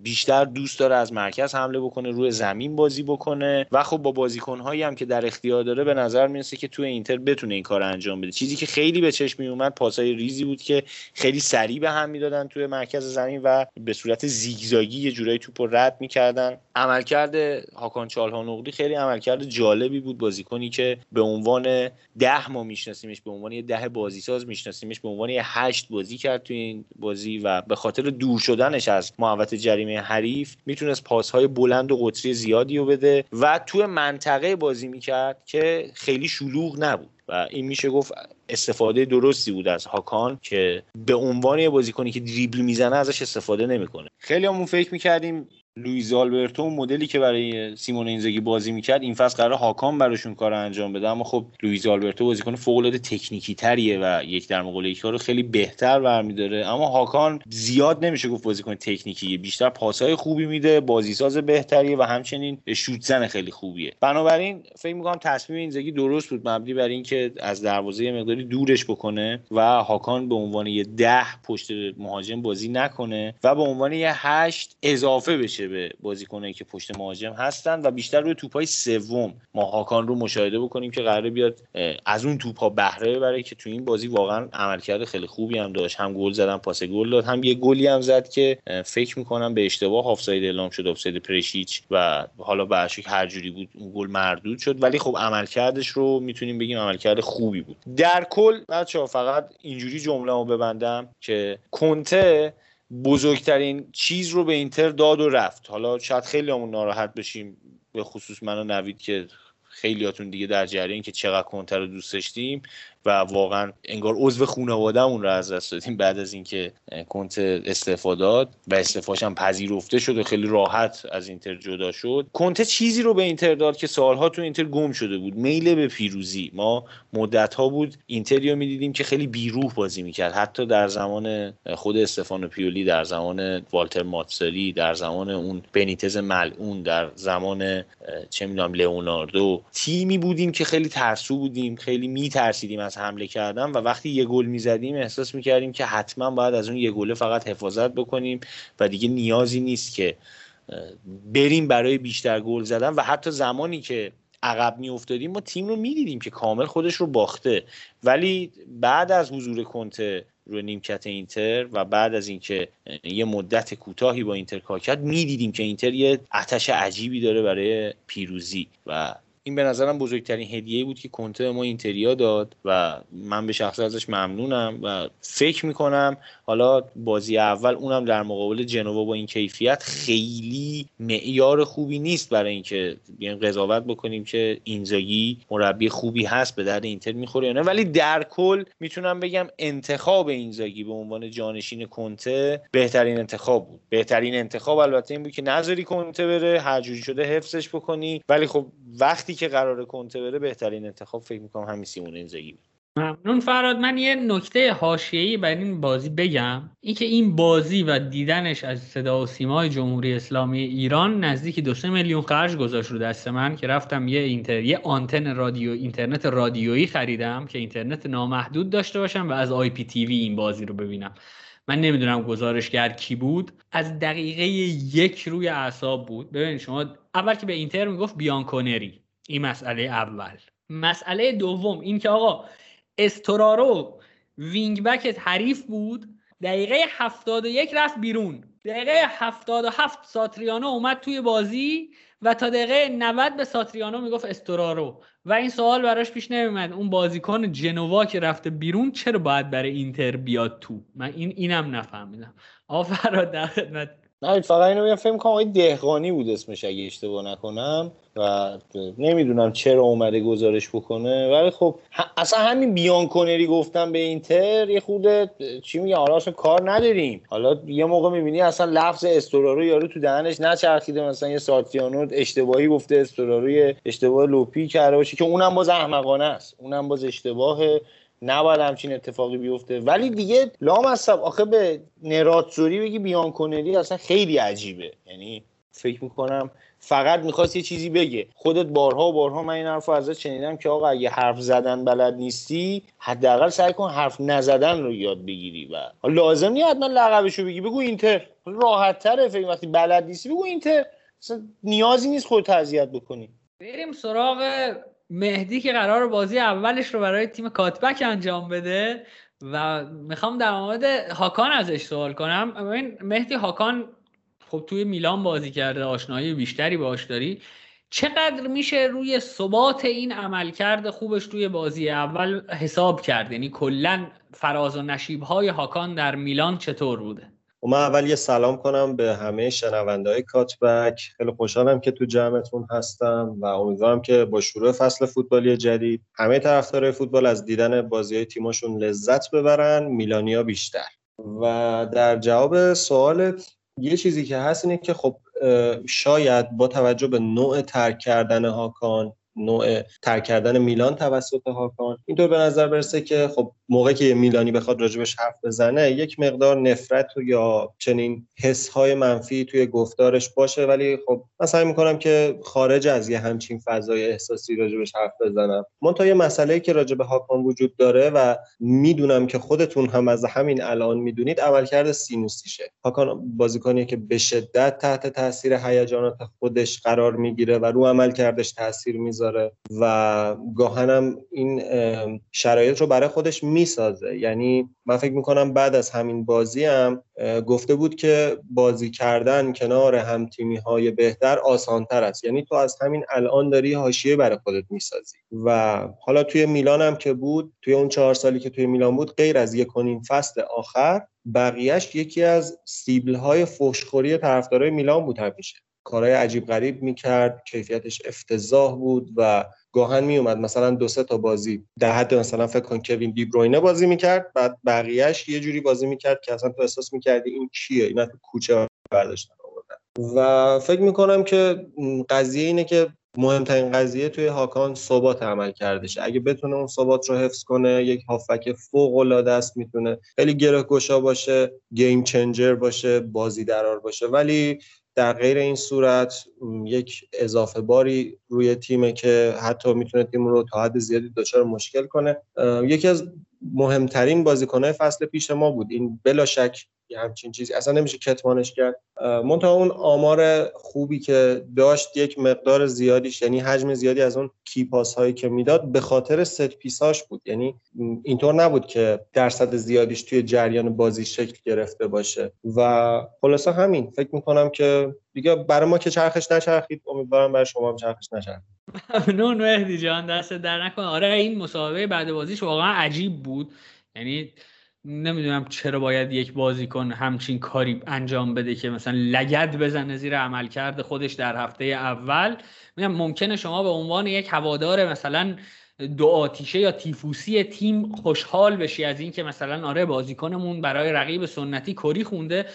بیشتر دوست داره از مرکز حمله بکنه روی زمین بازی بکنه. و خب با بازیکنهایی هم که در اختیار داره به نظر می‌رسه که توی اینتر بتونه این کار انجام بده. چیزی که خیلی به چشم می اومد پاسای ریزی بود که خیلی سریع به هم می‌دادن توی مرکز زمین و به صورت زیگزاگی یه جورایی توپ رد می‌کردن. عملکرد هاکان چالهانوغلی خیلی عملکرد جالبی بود. بازیکنی که به عنوان ده ما میشناسیمش به عنوان یه ده بازیساز میشناسیمش به عنوان یه هشت بازی کرد توی این بازی و به خاطر دور شدنش از محوطه جریمه حریف می‌تونست پاسهای بلند و قطری زیادی رو بده و توی منطقه بازی می‌کرد که خیلی شلوغ نبود. و این میشه گفت استفاده درستی بود از هاکان که به عنوان یه بازیکنی که دریبل می‌زنه ازش استفاده نمی‌کنه. خیلی همون فکر می‌کردیم لویز آلبرتو مدلی که برای سیمون اینزاگی بازی می‌کرد این فصل قرار هاکان براشون کار انجام بده. اما خب لویز آلبرتو بازیکن فوق العاده تکنیکی تریه و یک در مقابل یک رو خیلی بهتر برمیداره. اما هاکان زیاد نمیشه گفت بازیکن تکنیکی بیشتر پاسهای خوبی میده بازیساز بهتریه و همچنین شوت زن خیلی خوبیه. بنابراین فکر می‌کنم تصمیم اینزاگی درست بود مبنی بر اینکه از دروازه مقداری دورش بکنه و هاکان به عنوان یه ده پشت مهاجم بازی نکنه و به عنوان یه هشت اضافه بشه. به بازیکنایی که پشت مهاجم هستن و بیشتر روی توپای سوم ما هاکان رو مشاهده بکنیم که قراره بیاد از اون توپ ها بهره ببره که تو این بازی واقعا عملکرد خیلی خوبی هم داشت. هم گل زدن پاس گل داد. هم یه گلی هم زد که فکر می‌کنم به اشتباه آفساید اعلام شد آفساید پرشیچ و حالا به هر جوری بود اون گل مردود شد. ولی خب عملکردش رو می‌تونیم بگیم عملکرد خوبی بود. در کل بچه‌ها فقط اینجوری جمله رو ببندم که کنته بزرگترین چیز رو به اینتر داد و رفت. حالا شاید خیلی همون ناراحت بشیم به خصوص من و نوید که خیلیاتون دیگه در جریان که چقدر کنتر رو دوست داشتیم. و واقعا انگار عضو خانوادهمون رو از دست دادیم بعد از اینکه کنت استعفا داد و استعفاش هم پذیرفته شد و خیلی راحت از اینتر جدا شد. کنت چیزی رو به اینتر داد که سالها تو اینتر گم شده بود. میل به پیروزی. ما مدت ها بود اینتریو می‌دیدیم که خیلی بیروح بازی می‌کرد. حتی در زمان خود استفانو پیولی در زمان والتر ماتسری در زمان اون بنیتز ملعون در زمان چه می‌دونم لئوناردو. تیمی بودیم که خیلی ترسو بودیم خیلی میترسیدیم حمله کردن و وقتی یه گل می‌زدیم احساس می‌کردیم که حتما باید از اون یه گله فقط حفاظت بکنیم و دیگه نیازی نیست که بریم برای بیشتر گل زدن. و حتی زمانی که عقب می افتادیم ما تیم رو می‌دیدیم که کامل خودش رو باخته. ولی بعد از حضور کنته روی نیمکت اینتر و بعد از اینکه یه مدت کوتاهی با اینتر کار کرد می‌دیدیم که اینتر یه آتش عجیبی داره برای پیروزی و این به نظرم بزرگترین هدیه بود که کنته ما اینتریا داد و من به شخص ازش ممنونم و فکر می‌کنم حالا بازی اول اونم در مقابل جنوا با این کیفیت خیلی معیار خوبی نیست برای اینکه بیایم قضاوت بکنیم که اینزاگی مربی خوبی هست به درد اینتر می‌خوره یا نه. ولی در کل می‌تونم بگم انتخاب اینزاگی به عنوان جانشین کنته بهترین انتخاب بود. بهترین انتخاب البته این بود که نذاری کنته بره هر جوری شده حفظش بکنی. ولی خب وقتی که قرار کنته بره بهترین انتخاب فکر می‌کنم همین سیمون اینزاگی ممنون فرهاد. من یه نکته حاشیه‌ای بر این بازی بگم. اینکه این بازی و دیدنش از صدا و سیمای جمهوری اسلامی ایران نزدیک دو سه میلیون خرج گذاشت رو دست من که رفتم یه اینتر یه آنتن رادیو اینترنت رادیویی خریدم که اینترنت نامحدود داشته باشم و از IPTV این بازی رو ببینم. من نمی‌دونم گزارشگر کی بود. از دقیقه یک روی اعصاب بود. ببین شما اول که به اینتر می‌گفت بیانکونری. این مسئله اول. مسئله دوم این که آقا استورارو wing back حریف بود. دقیقه 71 رفت بیرون. دقیقه 77 ساتریانو اومد توی بازی و تا دقیقه 90 به ساتریانو می‌گفت استورارو و این سوال براش پیش نمیمد اون بازیکن جنوا که رفته بیرون چرا باید برای اینتر بیاد تو؟ من این اینم نفهمیدم. آفراد در خدمت نه فقط اینو میگم فکر کنم آقای دهقانی بود اسمش اگه اشتباه نکنم. و نمی‌دونم چرا اومده گزارش بکنه. ولی خب اصلا همین بیان کنری گفتم به اینتر یه خود چی میگه حالا اصلا کار نداریم. حالا یه موقع می‌بینی اصلا لفظ استورارو یارو تو دهنش نچرخیده مثلا یه ساتیانو اشتباهی گفته استورارو اشتباه لوپی کرده باشه که اونم باز احمقانه است. اونم باز اشتباهه. نباید همچین اتفاقی بیفته. ولی دیگه لام هستم آخه به نراتزوری بگی بیان کنری اصلا خیلی عجیبه. یعنی فکر می‌کنم فقط می‌خواست یه چیزی بگه. خودت بارها و بارها من این حرف ازت شنیدم که آقا اگه حرف زدن بلد نیستی حداقل سعی کن حرف نزدن رو یاد بگیری و لازم نیست حتما لقبش رو بگی. بگو اینتر. راحت تره فکر وقتی بلد نیستی بگو اینتر. نیازی نیست خودت اذیت بکنی. بریم سراغ مهدی که قرار بازی اولش رو برای تیم کاتبک انجام بده و می‌خوام در مورد هاکان ازش سوال کنم. مهدی هاکان خب توی میلان بازی کرده آشنایی بیشتری باش داری. چقدر میشه روی ثبات این عملکرد خوبش توی بازی اول حساب کرد؟ یعنی کلا فراز و نشیب های هاکان در میلان چطور بوده؟ و من اول یه سلام کنم به همه شنونده های کاتبک. خیلی خوشحالم که تو جمعتون هستم و امیدوارم که با شروع فصل فوتبالی جدید همه طرفدارای فوتبال از دیدن بازی های تیمشون لذت ببرن میلانیا بیشتر. و در جواب سوالت یه چیزی که هست اینه که خب شاید با توجه به نوع ترک کردن هاکان نوع ترک کردن میلان توسط هاکان. اینطور به نظر برسه که خب موقعی که میلانی بخواد راجبش حرف بزنه یک مقدار نفرت یا چنین حس های منفی توی گفتارش باشه. ولی خب من سعی می‌کنم که خارج از یه همچین فضای احساسی راجبش حرف بزنم. من تا یه مسئله که راجب هاکان وجود داره و می‌دونم که خودتون هم از همین الان می‌دونید عملکرد سینوسیشه. هاکان بازیکنیه که به شدت تحت تاثیر هیجانات خودش قرار می‌گیره و رو عملکردش تاثیر می‌ذاره. و گاهنم این شرایط رو برای خودش می می‌سازه. یعنی من فکر می‌کنم بعد از همین بازی هم گفته بود که بازی کردن کنار هم تیمی های بهتر آسانتر است. یعنی تو از همین الان داری حاشیه برای خودت می‌سازی. و حالا توی میلان هم که بود توی اون چهار سالی که توی میلان بود غیر از یک فصل آخر بقیهش یکی از سیبل های فوشخوری طرفدارای میلان بود همیشه. کارهای عجیب غریب می‌کرد کیفیتش افتضاح بود و گاهن می اومد مثلا دو سه تا بازی در حد مثلا فکر کن کوین دیبروینه بازی می‌کرد بعد بقیهش یه جوری بازی می‌کرد که اصلا تو احساس می‌کردی این کیه اینا تو کوچه برداشتن و فکر می‌کنم که قضیه اینه که مهمترین قضیه توی هاکان ثبات عمل کردش. اگه بتونه اون ثبات رو حفظ کنه یک هافک فوق العاده است می‌تونه خیلی گره باشه گیم چنجر باشه بازی درار باشه. ولی در غیر این صورت یک اضافه باری روی تیمه که حتی می‌تونه تیم رو تا حد زیادی دچار مشکل کنه. یکی از مهمترین بازیکنهای فصل پیش ما بود. این بلا شک یه همچین چیزی. اصلا نمیشه کتمانش کرد. منتها اون آمار خوبی که داشت یک مقدار زیادیش یعنی حجم زیادی از اون کیپاس هایی که می‌داد به خاطر ست پیساش بود. یعنی اینطور نبود که درصد زیادیش توی جریان بازی شکل گرفته باشه. و خلاصه همین. فکر می‌کنم که دیگه برای ما که چرخش نچرخید امیدوارم برای شما هم چرخش نچرخید. ممنون مهدی جان دست در نکن. آره این مسابقه بعد بازیش واقعا عجیب بود. یعنی نمی‌دونم چرا باید یک بازیکن همچین کاری انجام بده که مثلا لگد بزنه زیر عملکرد خودش در هفته اول. میگم ممکنه شما به عنوان یک هوادار مثلا دو آتیشه یا تیفوسی تیم خوشحال بشی از اینکه مثلا آره بازیکنمون برای رقیب سنتی کری خونده.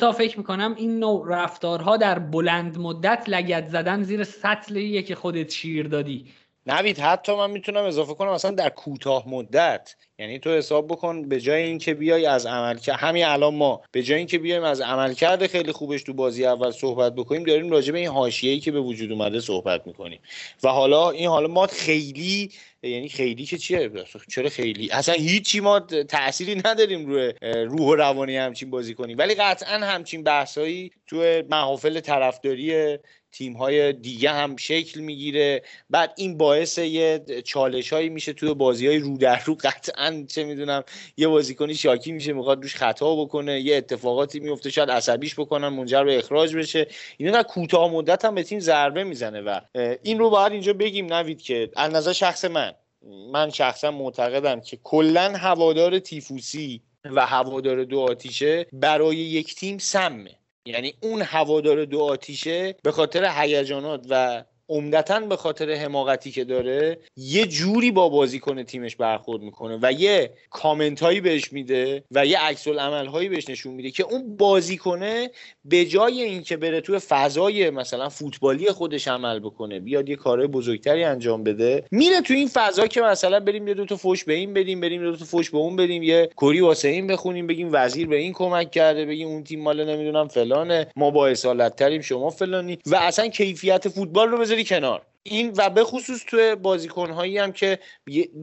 تا فکر می‌کنم این نوع رفتارها در بلند مدت لگد زدن زیر سطلیه که خودت شیر دادی. نوید حتی من می‌تونم اضافه کنم مثلا در کوتاه مدت. یعنی تو حساب بکن به جای اینکه بیای از عمل همین الان ما به جای اینکه بیایم از عملکرد خیلی خوبش تو بازی اول صحبت بکنیم داریم راجع به این حاشیه‌ای که به وجود اومده صحبت می‌کنیم. و حالا این حالا ما خیلی یعنی خیلی که چیه؟ چرا خیلی؟ اصلا هیچی ما تأثیری نداریم روی روح و روانی همچین بازی کنیم. ولی قطعا همچین بحثایی تو محافل طرفداری تیم های دیگه هم شکل می‌گیره. بعد این باعث یه چالش هایی میشه توی بازی های رو در رو. قطعا چه می‌دونم یه بازیکنی شاکی میشه می‌خواد روش خطا بکنه یه اتفاقاتی میفته شاید عصبیش بکنن منجر به اخراج بشه. اینا در کوتاه مدت هم به تیم ضربه می‌زنه و این رو باید اینجا بگیم نوید که از نظر شخص من من شخصا معتقدم که کلا هوادار تیفوسی و هوادار دو آتیشه برای یک تیم سمه. یعنی اون هوادار دو آتیشه به خاطر هیجانات و عمدتا به خاطر حماقتی که داره یه جوری با بازیکن تیمش برخورد می‌کنه و یه کامنت هایی بهش میده و یه عکس عمل هایی بهش نشون میده که اون بازیکنه به جای اینکه بره توی فضای مثلا فوتبالی خودش عمل بکنه بیاد یه کارهای بزرگتری انجام بده میره تو این فضا که مثلا بریم یه دو تا فوش به این بدیم بریم دو تا فوش به اون بدیم یه کری واسه این بخونیم بگیم وزیر به این کمک کرده بگیم اون تیم مال نمی‌دونم فلانه ما با اصالت تریم شما فلانی و اصلا کیفیت فوتبال رو کنار. این و به خصوص توی بازیکن هایی هم که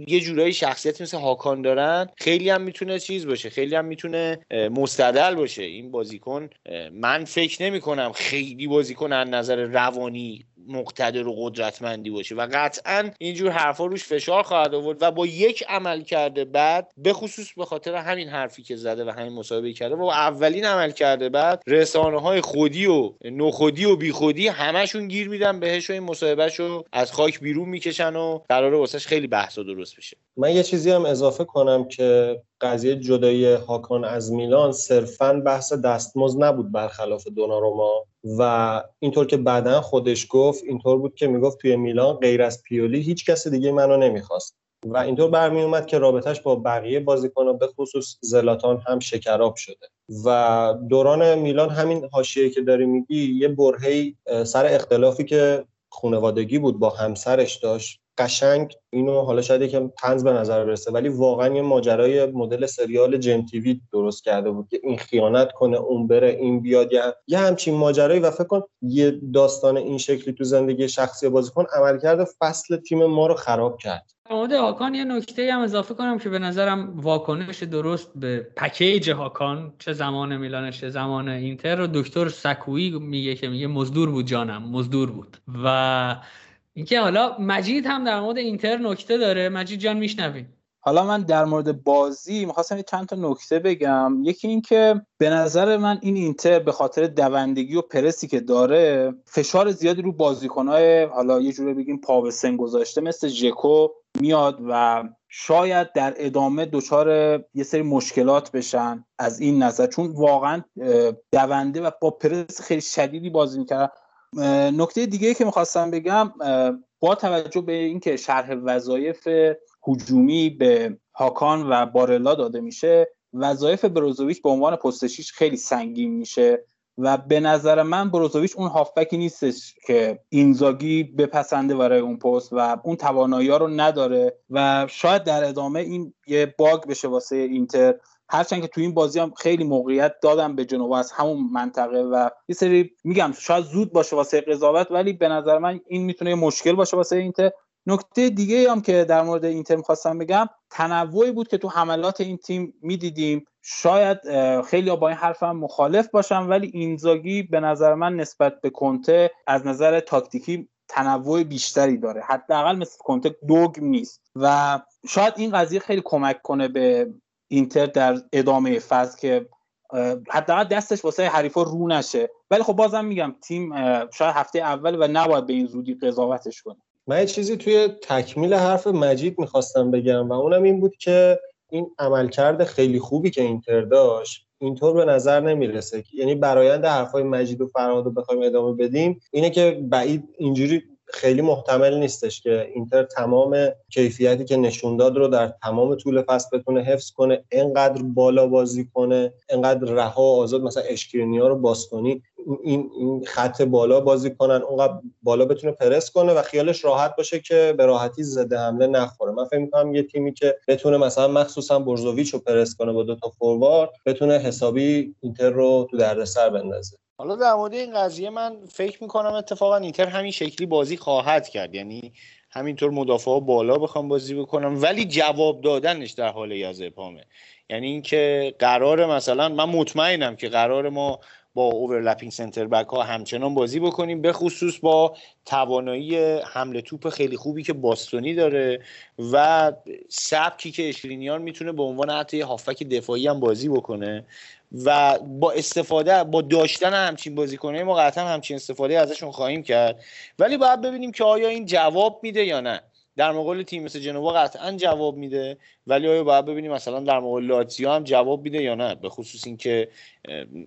یه جورایی شخصیت مثل هاکان دارن خیلی هم می‌تونه چیز باشه خیلی هم می‌تونه مستدل باشه. این بازیکن من فکر نمی کنم خیلی بازیکن از نظر روانی مقتدر و قدرتمندی باشه و قطعا اینجور حرفا روش فشار خواهد آورد و با یک عمل کرده بعد به خصوص به خاطر همین حرفی که زده و همین مسابقه کرده و اولین عمل کرده بعد رسانه های خودی و نخودی و بیخودی همشون گیر میدن بهش و این مصاحبهش از خاک بیرون می‌کشن و قراره واسش خیلی بحث درست بشه. من یه چیزی هم اضافه کنم که قضیه جدایی هاکان از میلان صرفا بحث دستمزد نبود برخلاف دوناروما و اینطور که بعدا خودش گفت اینطور بود که می‌گفت توی میلان غیر از پیولی هیچ کس دیگه منو نمی‌خواست. و اینطور برمی اومد که رابطهش با بقیه بازیکنان به خصوص زلاتان هم شکراب شده. و دوران میلان همین حاشیه که داری میگی یه برهی سر اختلافی که خانوادگی بود با همسرش داشت. قشنگ اینو حالا شاید یکم تنز به نظر برسه ولی واقعا یه ماجرای مدل سریال جیم تیوی درست کرده بود که این خیانت کنه اون بره این بیاد. یه, یه همچین ماجرایی و فکر کن یه داستان این شکلی تو زندگی شخصی بازیکن عملکرد فصل تیم ما رو خراب کرد. مورد هاکان یه نکته هم اضافه کنم که به نظرم واکنش درست به پکیج هاکان چه زمان میلانش چه زمان اینتر رو دکتر سکویی میگه که میگه مزدور بود جانم مزدور بود. و اینکه حالا مجید هم در مورد اینتر نکته داره. مجید جان میشنویم حالا من در مورد بازی می‌خواستم چند تا نکته بگم. یکی اینکه به نظر من این اینتر به خاطر دوندگی و پرسی که داره فشار زیادی رو بازیکنهای حالا یه جوری بگیم پا به سن گذاشته مثل ژکو میاد و شاید در ادامه دچار یه سری مشکلات بشن از این نظر. چون واقعا دونده و با پرس خیلی شدیدی بازی می‌کردن نکته دیگه که می‌خواستم بگم با توجه به اینکه شرح وظایف هجومی به هاکان و بارلا داده میشه وظایف بروزوویچ به عنوان پستشیش خیلی سنگین میشه و به نظر من بروزوویچ اون هافبکی نیستش که اینزاگی بپسنده برای اون پست و اون توانایی رو نداره و شاید در ادامه این یه باگ بشه واسه اینتر. هرچند که تو این بازی هم خیلی موقعیت دادم به جنوا از همون منطقه و یه سری میگم شاید زود باشه واسه قضاوت ولی به نظر من این می‌تونه مشکل باشه واسه اینتر. نکته دیگه هم که در مورد اینتر می‌خواستم بگم تنوعی بود که تو حملات این تیم می‌دیدیم. شاید خیلی با این حرفم مخالف باشم ولی اینزاگی به نظر من نسبت به کنته از نظر تاکتیکی تنوع بیشتری داره. حداقل مثل کنته دوگ نیست. و شاید این قضیه خیلی کمک کنه به اینتر در ادامه فصل که حداقل دستش واسه حریفا رو نشه. ولی خب بازم میگم تیم شاید هفته اول و نباید به این زودی قضاوتش کنه. من یه چیزی توی تکمیل حرف مجید می‌خواستم بگم و اونم این بود که این عملکرد خیلی خوبی که اینتر داشت اینطور به نظر نمی‌رسه. یعنی برایند حرفای مجید و فرهاد رو بخوایم ادامه بدیم اینه که بعید اینجوری خیلی محتمل نیستش که اینتر تمام کیفیتی که نشون داد رو در تمام طول فصل بتونه حفظ کنه انقدر بالا بازی کنه انقدر رها آزاد مثلا اشکرینیا رو باستونی این, این خط بالا بازی کنن اونقدر بالا بتونه پرس کنه و خیالش راحت باشه که به راحتی زده حمله نخوره. من فکر می‌کنم یه تیمی که بتونه مثلا مخصوصا برزوویچ رو پرس کنه با دو تا فوروارد بتونه حسابی اینتر رو تو دردسر بندازه. حالا در مورد این قضیه من فکر می‌کنم اتفاقا اینتر همین شکلی بازی خواهد کرد. یعنی همینطور مدافع ها بالا بخوام بازی بکنم ولی جواب دادنش در حال از ابهامه. یعنی اینکه قرار مثلا من مطمئنم که قرار ما با اوورلپینگ سنتر بک ها همچنان بازی بکنیم به خصوص با توانایی حمله توپ خیلی خوبی که باستونی داره و سبکی که اشرینیان می‌تونه به عنوان حتی هافک دفاعی هم بازی بکنه و با استفاده با داشتن همچین بازیکنه ما قطعا همچین استفاده ازشون خواهیم کرد. ولی باید ببینیم که آیا این جواب میده یا نه. در مقابل تیم مثل جنوا قطعا جواب میده. ولی آیا باید ببینیم مثلا در مقابل لاتزیو هم جواب میده یا نه؟ به خصوص اینکه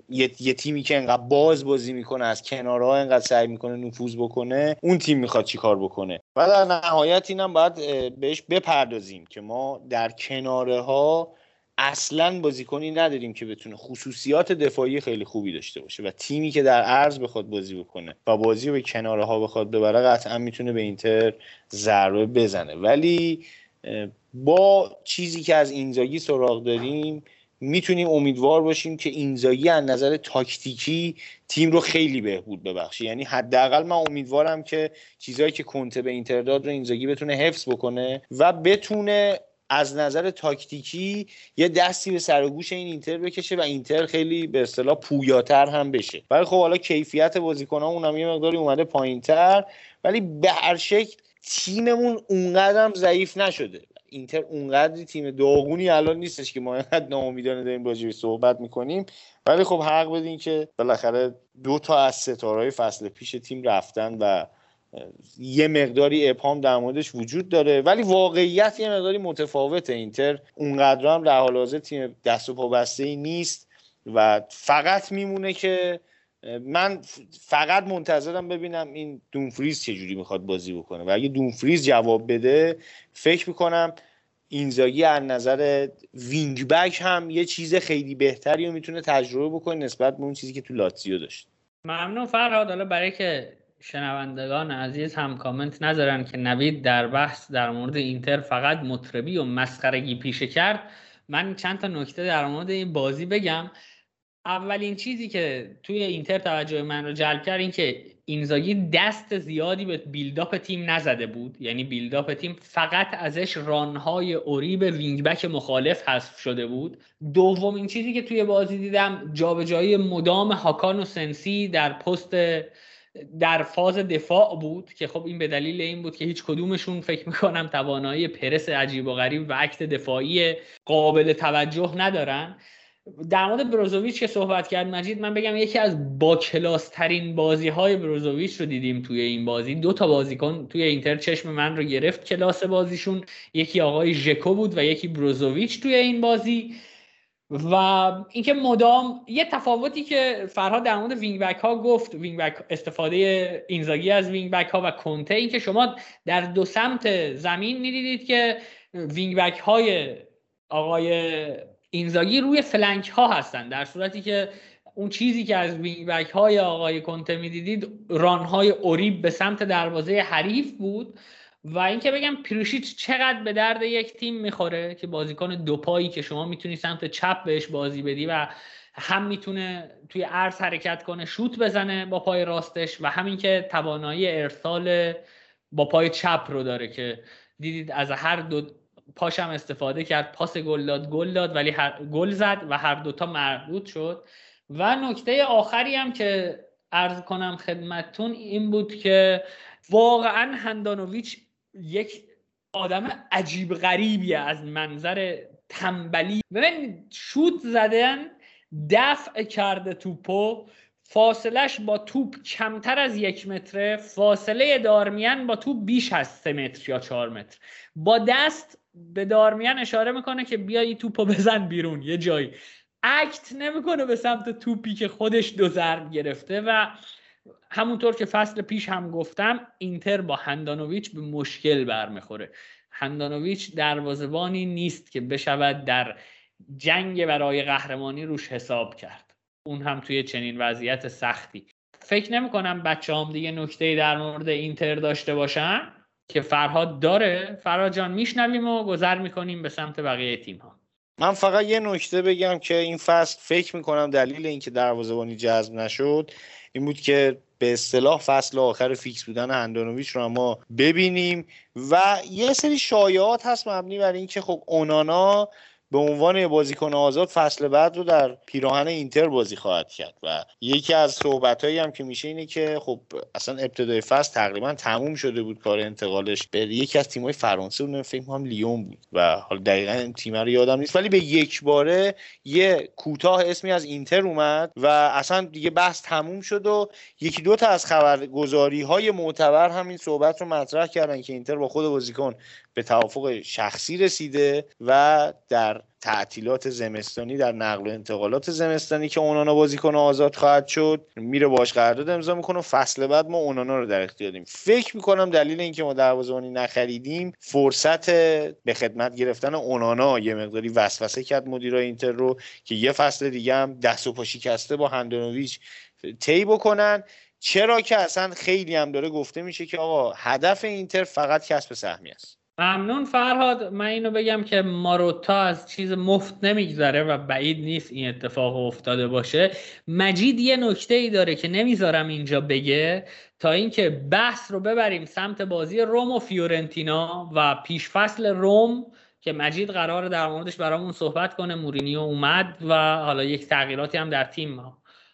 یه،, تیمی که انقدر باز بازی می‌کنه از کنارها انقدر سعی می‌کنه نفوذ بکنه اون تیم می‌خواد چیکار بکنه؟ و در نهایت اینم باید بهش بپردازیم که ما در کناره ها اصلا بازیکنی نداریم که بتونه خصوصیات دفاعی خیلی خوبی داشته باشه و تیمی که در عرض بخواد بازی بکنه و بازی رو به کناره ها بخواد ببره قطعا می‌تونه به اینتر ضربه بزنه. ولی با چیزی که از اینزاگی سراغ داریم می‌تونیم امیدوار باشیم که اینزاگی از نظر تاکتیکی تیم رو خیلی بهبود ببخشه. یعنی حداقل من امیدوارم که چیزهایی که کنته به اینتر داد رو اینزاگی بتونه حفظ بکنه و بتونه از نظر تاکتیکی یه دستی به سر و گوش این اینتر بکشه و اینتر خیلی به اصطلاح پویاتر هم بشه. ولی خب حالا کیفیت بازیکن‌ها اونم یه مقداری اومده پایینتر ولی به هر شکل تیممون اونقدر هم ضعیف نشده. اینتر اونقدر تیم داغونی الان نیستش که ما اینقدر ناامیدانه داریم راجعش صحبت می‌کنیم. ولی خب حق بدین که بالاخره دو تا از ستارهای فصل پیش تیم رفتن و یه مقداری ابهام در موردش وجود داره ولی واقعیت یه مقداری متفاوته. اینتر اونقدر هم در حال حاضر تیم دست و پا بسته ای نیست و فقط میمونه که من فقط منتظرم ببینم این دونفریز چجوری می‌خواد بازی بکنه. و اگه دونفریز جواب بده فکر می‌کنم اینزاگی از نظر wing back هم یه چیز خیلی بهتری رو می‌تونه تجربه بکنه نسبت به اون چیزی که تو لاتزیو داشت. ممنون فرهاد. حالا برای که شنوندگان عزیز هم کامنت نذارن که نوید در بحث در مورد اینتر فقط مطربی و مسخرگی پیشه کرد. من چند تا نکته در مورد این بازی بگم. اولین چیزی که توی اینتر توجه من رو جلب کرد این که اینزاگی دست زیادی به build-up تیم نزده بود. یعنی build-up تیم فقط ازش run های اریب wing back مخالف حذف شده بود. دومین چیزی که توی بازی دیدم جابجایی مدام هاکان و سنسی در پست در فاز دفاع بود که خب این به دلیل این بود که هیچ کدومشون فکر می‌کنم توانایی پرس عجیب و غریب و act دفاعی قابل توجه ندارن. در مورد بروزوویچ که صحبت کرد مجید من بگم یکی از با کلاس ترین بازی های بروزوویچ رو دیدیم توی این بازی. دو تا بازیکن توی اینتر چشم من رو گرفت کلاس بازیشون. یکی آقای ژکو بود و یکی بروزوویچ توی این بازی. و اینکه مدام یه تفاوتی که فرهاد در مورد wing back ها گفت wing back استفاده اینزاگی از wing back ها و کنته اینکه شما در دو سمت زمین می‌دیدید که wing back های آقای اینزاگی روی flank ها هستن. در صورتی که اون چیزی که از wing back های آقای کنته می‌دیدید run های اریب به سمت دروازه حریف بود. و اینکه بگم پریشیچ چقدر به درد یک تیم می‌خوره که بازیکن دو پایی که شما می‌تونی سمت چپ بهش بازی بدی و هم می‌تونه توی عرض حرکت کنه شوت بزنه با پای راستش و همین که توانایی ارسال با پای چپ رو داره که دیدید از هر دو پاشم استفاده کرد پاس گل داد گل داد ولی گل زد و هر دوتا مردود شد. و نکته آخری هم که ارز کنم خدمتتون این بود که واقعا هندانویچ یک آدم عجیب غریبی از منظر تنبلی. ببین شوت زدن دفع کرده توپو فاصلش با توپ کمتر از یک متره فاصله دارمیان با توپ بیش از سه متر یا چهار متر. با دست به دارمیان اشاره می‌کنه که بیا این توپو بزن بیرون یه جایی. اکت نمی‌کنه به سمت توپی که خودش دو ضرب گرفته و همونطور که فصل پیش هم گفتم اینتر با هندانویچ به مشکل برمیخوره. هندانویچ دروازبانی نیست که بشود در جنگ برای قهرمانی روش حساب کرد. اون هم توی چنین وضعیت سختی. فکر نمی کنم بچه هم دیگه نکته در مورد اینتر داشته باشن که فرهاد داره. فرهاد جان میشنویم و گذر می‌کنیم به سمت بقیه تیم ها من فقط یه نکته بگم که این فصل فکر می‌کنم دلیل اینکه دروازه‌بانی جذب نشد این بود که به اصطلاح فصل آخر فیکس بودن هندانویچ رو ما ببینیم. و یه سری شایعات هست مبنی بر اینکه خب اونانا به عنوان بازیکن آزاد فصل بعد رو در پیراهن اینتر بازی خواهد کرد. و یکی از صحبتهایی هم که میشه اینه که خب اصلا ابتدای فصل تقریبا تموم شده بود کار انتقالش. به یکی از تیم‌های فرانسه بود فکر کنم لیون بود. و حالا دقیقا تیم رو یادم نیست. ولی به یک باره یه کوتاه اسمی از اینتر اومد و اصلا دیگه بحث تموم شد و یکی دو تا از خبرگزاری های معتبر همین صحبت رو مطرح کردن که اینتر با خود بازیکن به توافق شخصی رسیده و در تعطیلات زمستانی در نقل و انتقالات زمستانی که اونانا بازیکن آزاد خواهد شد میره باش قرارداد امضا می‌کنه فصل بعد ما اونانا رو در اختیار داریم. فکر می‌کنم دلیل اینکه ما دروازه‌بانی نخریدیم فرصت به خدمت گرفتن اونانا یه مقداری وسوسه کرد مدیرای اینتر رو که یه فصل دیگه هم دست و پا شکسته با هندانویچ طی بکنن. چرا که اصلا خیلی هم داره گفته میشه که آقا هدف اینتر فقط کسب سهمی است. ممنون فرهاد. من اینو بگم که ماروتا از چیز مفت نمیگذره و بعید نیست این اتفاق افتاده باشه. مجید یه نکته ای داره که نمی‌ذارم اینجا بگه تا اینکه بحث رو ببریم سمت بازی روم و فیورنتینا و پیش فصل روم که مجید قرار در موردش برامون صحبت کنه. مورینیو اومد و حالا یک تغییراتی هم در تیم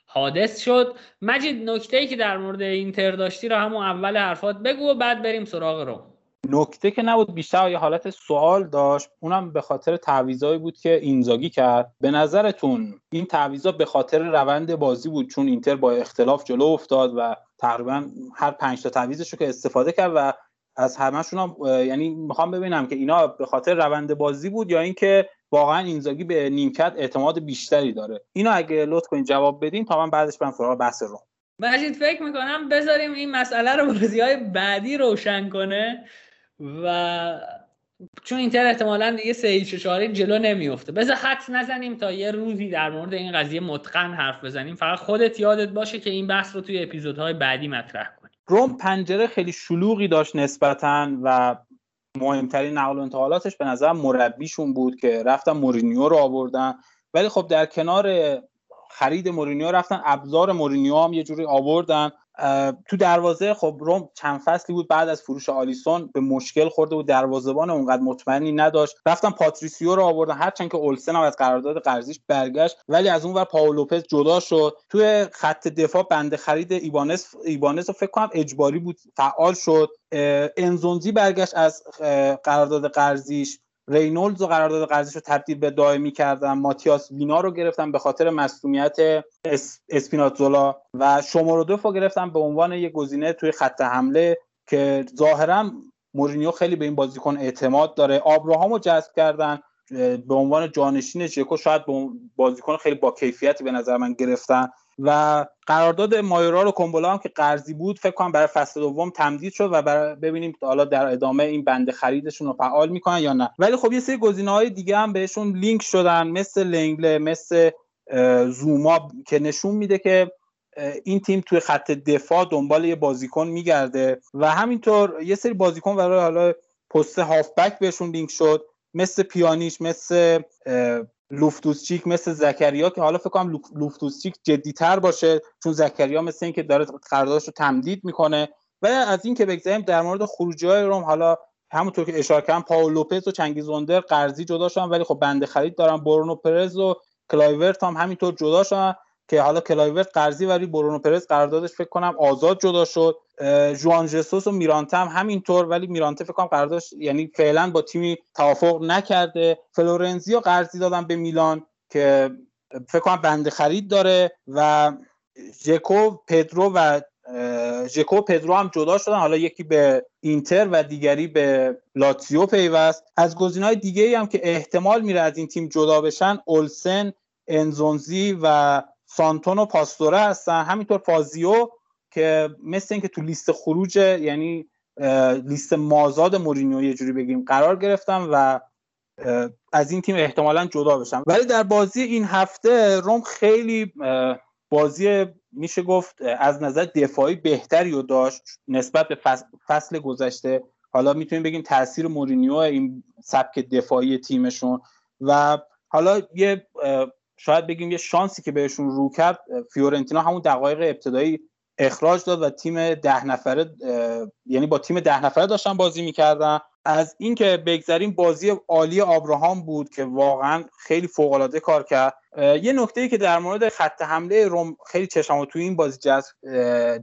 حادث شد. مجید نکته ای که در مورد اینتر داشتی رو همون اول حرفات بگو و بعد بریم سراغ روم. نکته که نبود بیشتر یه حالت سوال داشت اونم به خاطر تعویضایی بود که اینزاگی کرد. به نظرتون این تعویضا به خاطر روند بازی بود چون اینتر با اختلاف جلو افتاد و تقریبا هر پنج تا تعویزش رو که استفاده کرد و از همشون هم یعنی می‌خوام ببینم که اینا به خاطر روند بازی بود یا اینکه واقعا اینزاگی به نیمکت اعتماد بیشتری داره. اینو اگه لطف کنین جواب بدین تا من بعدش برم سراغ بحث رو. مجید فکر می‌کنم بذاریم این مسئله رو بازی های بعدی روشن کنه. و چون اینتر احتمالا دیگه سه هیچ جلو نمیفته بذار حد نزنیم تا یه روزی در مورد این قضیه متقن حرف بزنیم. فقط خودت یادت باشه که این بحث رو توی اپیزودهای بعدی مطرح کنیم. روم پنجره خیلی شلوغی داشت نسبتا و مهمترین نقل و انتقالاتش به نظر مربیشون بود که رفتن مورینیو رو آوردن. ولی خب در کنار خرید مورینیو رفتن ابزار مورینیو هم یه جوری آوردن. تو دروازه خب روم چند فصلی بود بعد از فروش آلیسون به مشکل خورده بود دروازه‌بان اونقدر مطمئنی نداشت. رفتن پاتریسیو رو آوردن هرچند که اولسن هم از قرارداد قرضیش برگشت ولی از اون ور پاولو لوپز جدا شد. توی خط دفاع بند خرید ایبانس ایبانس رو فکر کنم اجباری بود فعال شد. انزونزی برگشت از قرارداد قرضیش. رینولدز و قرارداد قرضیش رو تبدیل به دائمی کردن ماتیاس وینا رو گرفتن به خاطر مصدومیت اسپیناتزولا و شومورودوف رو گرفتن به عنوان یک گزینه توی خط حمله که ظاهرا مورینیو خیلی به این بازیکن اعتماد داره. آبراهام رو جذب کردن به عنوان جانشین ژکو شاید بازیکن خیلی با کیفیتی به نظر من گرفتن. و قرارداد مایورا رو کومبولا هم که قرضی بود فکر کنم برای فصل دوم تمدید شد و برای ببینیم حالا در ادامه این بند خریدشون رو فعال می‌کنن یا نه. ولی خب یه سری گزینه های دیگه هم بهشون لینک شدن مثل لنگله مثل زوما که نشون میده که این تیم توی خط دفاع دنبال یه بازیکن میگرده و همینطور یه سری بازیکن برای حالا پست هافبک بهشون لینک شد مثل پیانیش مثل لوفتوسچیک مثل زکریا که حالا فکر کنم لوفتوسچیک جدیتر باشه چون زکریا مثل اینکه داره قراردادش رو تمدید می‌کنه. و از این که بگذاریم در مورد خروجی روم حالا همونطور که اشاره کردم پاول لوپز و چنگیزوندر قرضی جدا شدن ولی خب بنده خرید دارن برونو پرز و کلایورت هم همینطور جدا شدن. که حالا کلایورت قرضی ولی برونو پرز قراردادش فکر کنم آزاد جدا شد. جوان جسوس و میرانته هم همینطور ولی میرانته فکر کنم قراردادش یعنی فعلا با تیمی توافق نکرده. فلورنزیو قرضی دادن به میلان که فکر کنم بند خرید داره و ژکو پدرو و ژکو پدرو هم جدا شدن. حالا یکی به اینتر و دیگری به لاتزیو پیوست. از گزینه‌های دیگه هم که احتمال میره از این تیم جدا بشن اولسن انزونزی و سانتون و پاستوره هستن. همینطور فازیو که مثل اینکه تو لیست خروج یعنی لیست مازاد مورینیو یه جوری بگیم قرار گرفتم و از این تیم احتمالا جدا بشم ولی در بازی این هفته روم خیلی بازی میشه گفت از نظر دفاعی بهتری رو داشت نسبت به فصل گذشته. حالا می‌تونیم بگیم تاثیر مورینیو این سبک دفاعی تیمشون و حالا یه شاید بگیم یه شانسی که بهشون رو کرد فیورنتینا همون دقایق ابتدایی اخراج داد و تیم ده نفره یعنی با تیم ده نفره داشتن بازی می‌کردن. از اینکه بگذریم بازی عالی آبراهام بود که واقعا خیلی فوق العاده کار کرد. یه نکته که در مورد خط حمله روم خیلی چشمو توی این بازی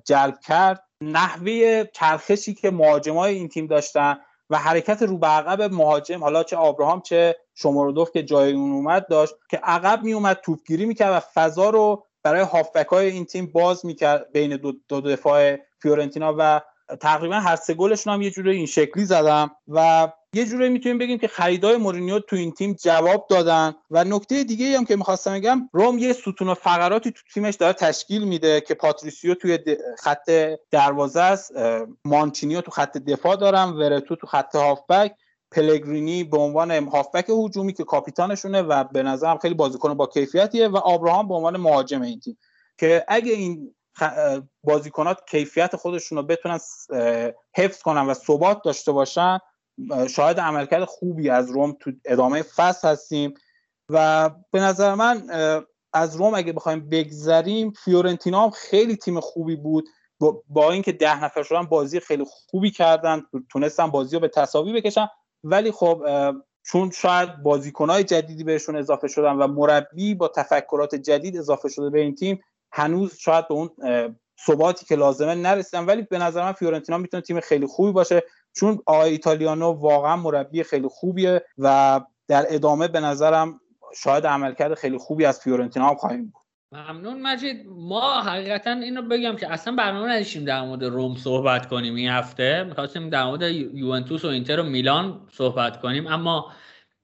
جلب کرد نحوه چرخشی که مهاجمای این تیم داشتن و حرکت رو به عقب مهاجم حالا چه آبراهام چه شومورودوف که جای اون اومد داشت که عقب می اومد توپگیری می‌کرد و فضا رو برای هافبک های این تیم باز می‌کرد بین دو, دو دفاع فیورنتینا و تقریبا هر سه گلشون هم یه جوری این شکلی زدن و یه جوری می‌تونیم بگیم که خریدای مورینیو تو این تیم جواب دادن. و نکته دیگه هم که می‌خواستم بگم روم یه ستون فقراتی تو تیمش داره تشکیل میده که پاتریسیو توی خط دروازه است. مانچینیو تو خط دفاع دارم ورتو تو خط هافبک پلگرینی به عنوان هافبک هجومی که کاپیتانشونه و به نظرم خیلی بازیکن با کیفیتیه و آبراهام به عنوان مهاجم این تیم. که اگه این بازیکنات کیفیت خودشون رو بتونن حفظ کنن و ثبات داشته باشن شاید عملکرد خوبی از روم تو ادامه فصل هستیم و به نظر من از روم اگه بخوایم بگذریم فیورنتینا هم خیلی تیم خوبی بود. با اینکه ده نفر شدن بازی خیلی خوبی کردن تونستن بازی رو به تصاوی بکشن. ولی خب چون شاید بازیکنهای جدیدی بهشون اضافه شدن و مربی با تفکرات جدید اضافه شده به این تیم هنوز شاید به اون ثباتی که لازمه نرسیدن. ولی به نظر من فیورنتینا می‌تونه تیم خیلی خوبی باشه. چون آقای ایتالیانو واقعا مربی خیلی خوبیه و در ادامه به نظرم شاید عملکرد خیلی خوبی از فیورنتینا هم خواهیم بود. ممنون مجید. ما حقیقتا اینو بگم که اصلا برنامه نداشتیم در مورد روم صحبت کنیم این هفته. می‌خواستیم در مورد یوونتوس و اینتر و میلان صحبت کنیم. اما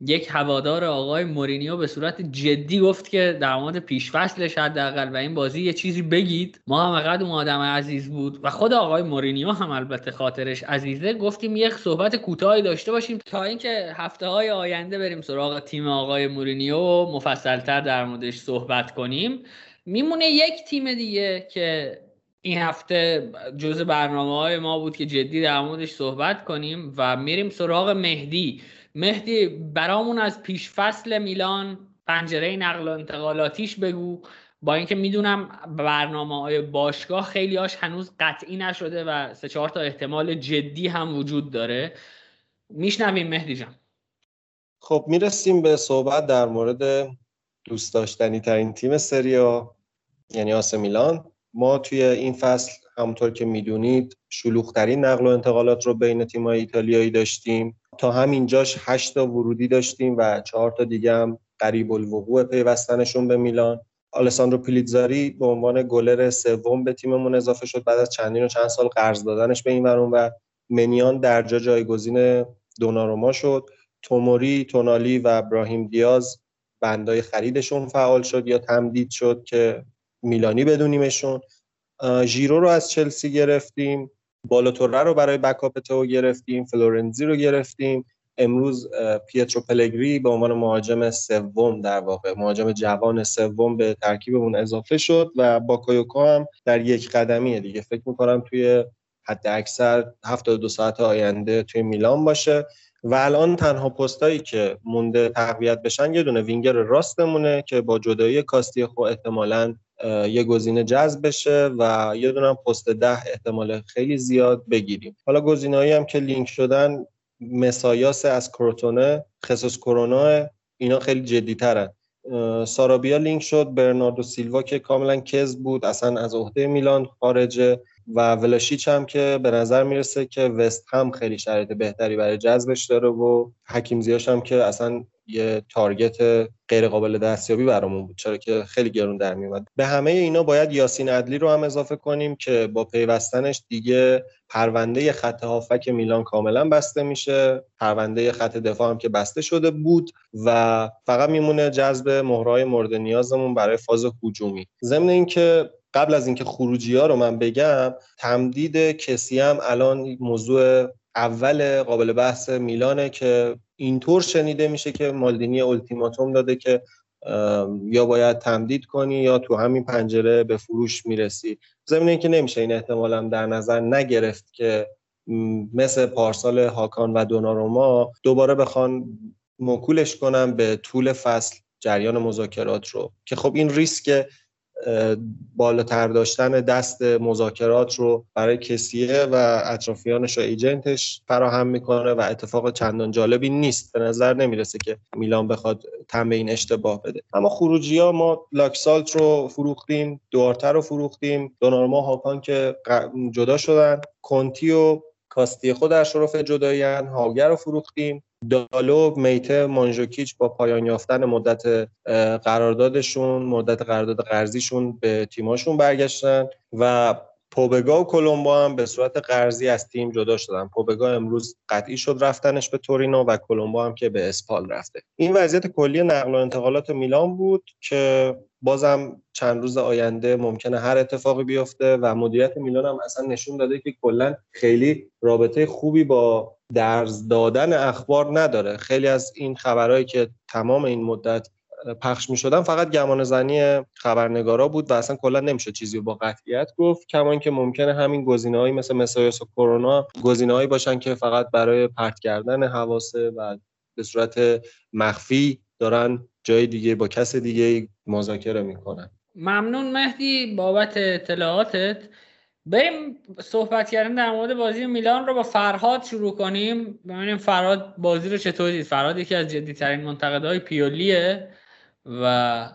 یک هوادار آقای مورینیو به صورت جدی گفت که در مورد پیش فصلش حداقل و این بازی یه چیزی بگید. ما هم قد اون آدم عزیز بود و خود آقای مورینیو هم البته خاطرش عزیزه. گفتیم یک صحبت کوتاهی داشته باشیم تا اینکه هفته های آینده بریم سراغ تیم آقای مورینیو و مفصلتر در موردش صحبت کنیم. میمونه یک تیم دیگه که این هفته جز برنامه های ما بود که جدی در موردش صحبت کنیم و میریم سراغ مهدی. مهدی برامون از پیش فصل میلان پنجره نقل و انتقالاتیش بگو. با اینکه می‌دونم برنامه های باشگاه خیلی هاش هنوز قطعی نشده و سه چهار تا احتمال جدی هم وجود داره. میشنویم مهدی جان. خب می‌رسیم به صحبت در مورد دوست داشتنی ترین تیم سریا یعنی آس میلان. ما توی این فصل همونطور که می‌دونید شلوغترین نقل و انتقالات رو بین تیم‌های ایتالیایی داشتیم. تا همینجاش هشت تا ورودی داشتیم و چهار تا دیگه هم قریب الوقوع پیوستنشون به میلان. آلساندرو پیلیتزاری به عنوان گلر سوم به تیممون اضافه شد. بعد از چندین و چند سال قرض دادنش به این ورون و منیان درجا جایگزین دوناروما شد. توموری، تونالی و ابراهیم دیاز بندای خریدشون فعال شد یا تمدید شد که میلانی بدونیمشون. ژیرو رو از چلسی گرفتیم بالو توره رو برای backup تئو گرفتیم فلورنزی رو گرفتیم. امروز پیترو پلگری به عنوان مهاجم سوم در واقع مهاجم جوان سوم به ترکیبمون اضافه شد و باکایوکو هم در یک قدمیه دیگه. فکر می‌کنم توی حد اکثر 72 ساعت آینده توی میلان باشه. و الان تنها پستایی که مونده تقویت بشن یه دونه وینگر راستمونه که با جدایی کاستی خو احتمالاً یه گزینه جذب بشه و یه دونه پست ده احتمال خیلی زیاد بگیریم. حالا گزینه‌ای هم که لینک شدن مسایاس از کروتونه خصوص کرونا اینا خیلی جدی ترن سارابیا لینک شد برناردو سیلوا که کاملا کز بود اصلا از عهده میلان خارجه. و ولاشیچ هم که به نظر می‌رسه که وست هم خیلی شرایط بهتری برای جذبش داره و حکیم زیاش هم که اصلا یه تارگت غیر قابل دستیابی برامون بود چرا که خیلی گرون در میومد به همه اینا باید یاسین عدلی رو هم اضافه کنیم که با پیوستنش دیگه پرونده خط هافک میلان کاملا بسته میشه. پرونده خط دفاع هم که بسته شده بود و فقط میمونه جذب مهرهای مورد نیازمون برای فاز هجومی. ضمن اینکه قبل از اینکه خروجی ها رو من بگم تمدید کسی هم الان موضوع اول قابل بحث میلانه که اینطور شنیده میشه که مالدینی التیماتوم داده که یا باید تمدید کنی یا تو همین پنجره به فروش می‌رسی. زمینه که نمیشه این احتمالم در نظر نگرفت که مثل پارسال هاکان و دوناروما دوباره بخوان مکولش کنم به طول فصل جریان مذاکرات رو. که خب این ریسک بالاتر داشتن دست مذاکرات رو برای کسیه و اطرافیانش و ایجنتش فراهم می‌کنه و اتفاق چندان جالبی نیست. به نظر نمی‌رسه که میلان بخواد تم این اشتباه بده. اما خروجی ها ما لاکسالت رو فروختیم دوارتر رو فروختیم. دونارما هاکان که جدا شدن. کنتی و کاستی خود در شرف جدایی هاگر رو فروختیم. دالو میته مانجوکیچ با پایان یافتن مدت قراردادشون مدت قرارداد قرضیشون به تیماشون برگشتن و پوبگا و کلمبا هم به صورت قرضی از تیم جدا شدن. پوبگا امروز قطعی شد رفتنش به تورینو و کلمبا هم که به اسپال رفته. این وضعیت کلی نقل و انتقالات میلان بود که بازم چند روز آینده ممکنه هر اتفاقی بیفته و مدیریت میلان هم اصلا نشون داده که کلا خیلی رابطه خوبی با درز دادن اخبار نداره. خیلی از این خبرهایی که تمام این مدت پخش می شدن فقط گمان زنی خبرنگارا بود و اصلا کلا نمیشه چیزی رو با قطعیت گفت. کما که ممکنه همین گزینه‌هایی مثل مسایس و کرونا گزینه‌هایی باشن که فقط برای پرت کردن حواسه و به صورت مخفی دارن جای دیگه با کس دیگه مذاکره می‌کنن. ممنون مهدی. بابت اطلاعاتت بریم صحبت کردن در مورد بازی میلان رو با فرهاد شروع کنیم. ببینیم فرهاد بازی رو چطور دید. فرهاد یکی از جدیترین منتقدهای پیولیه و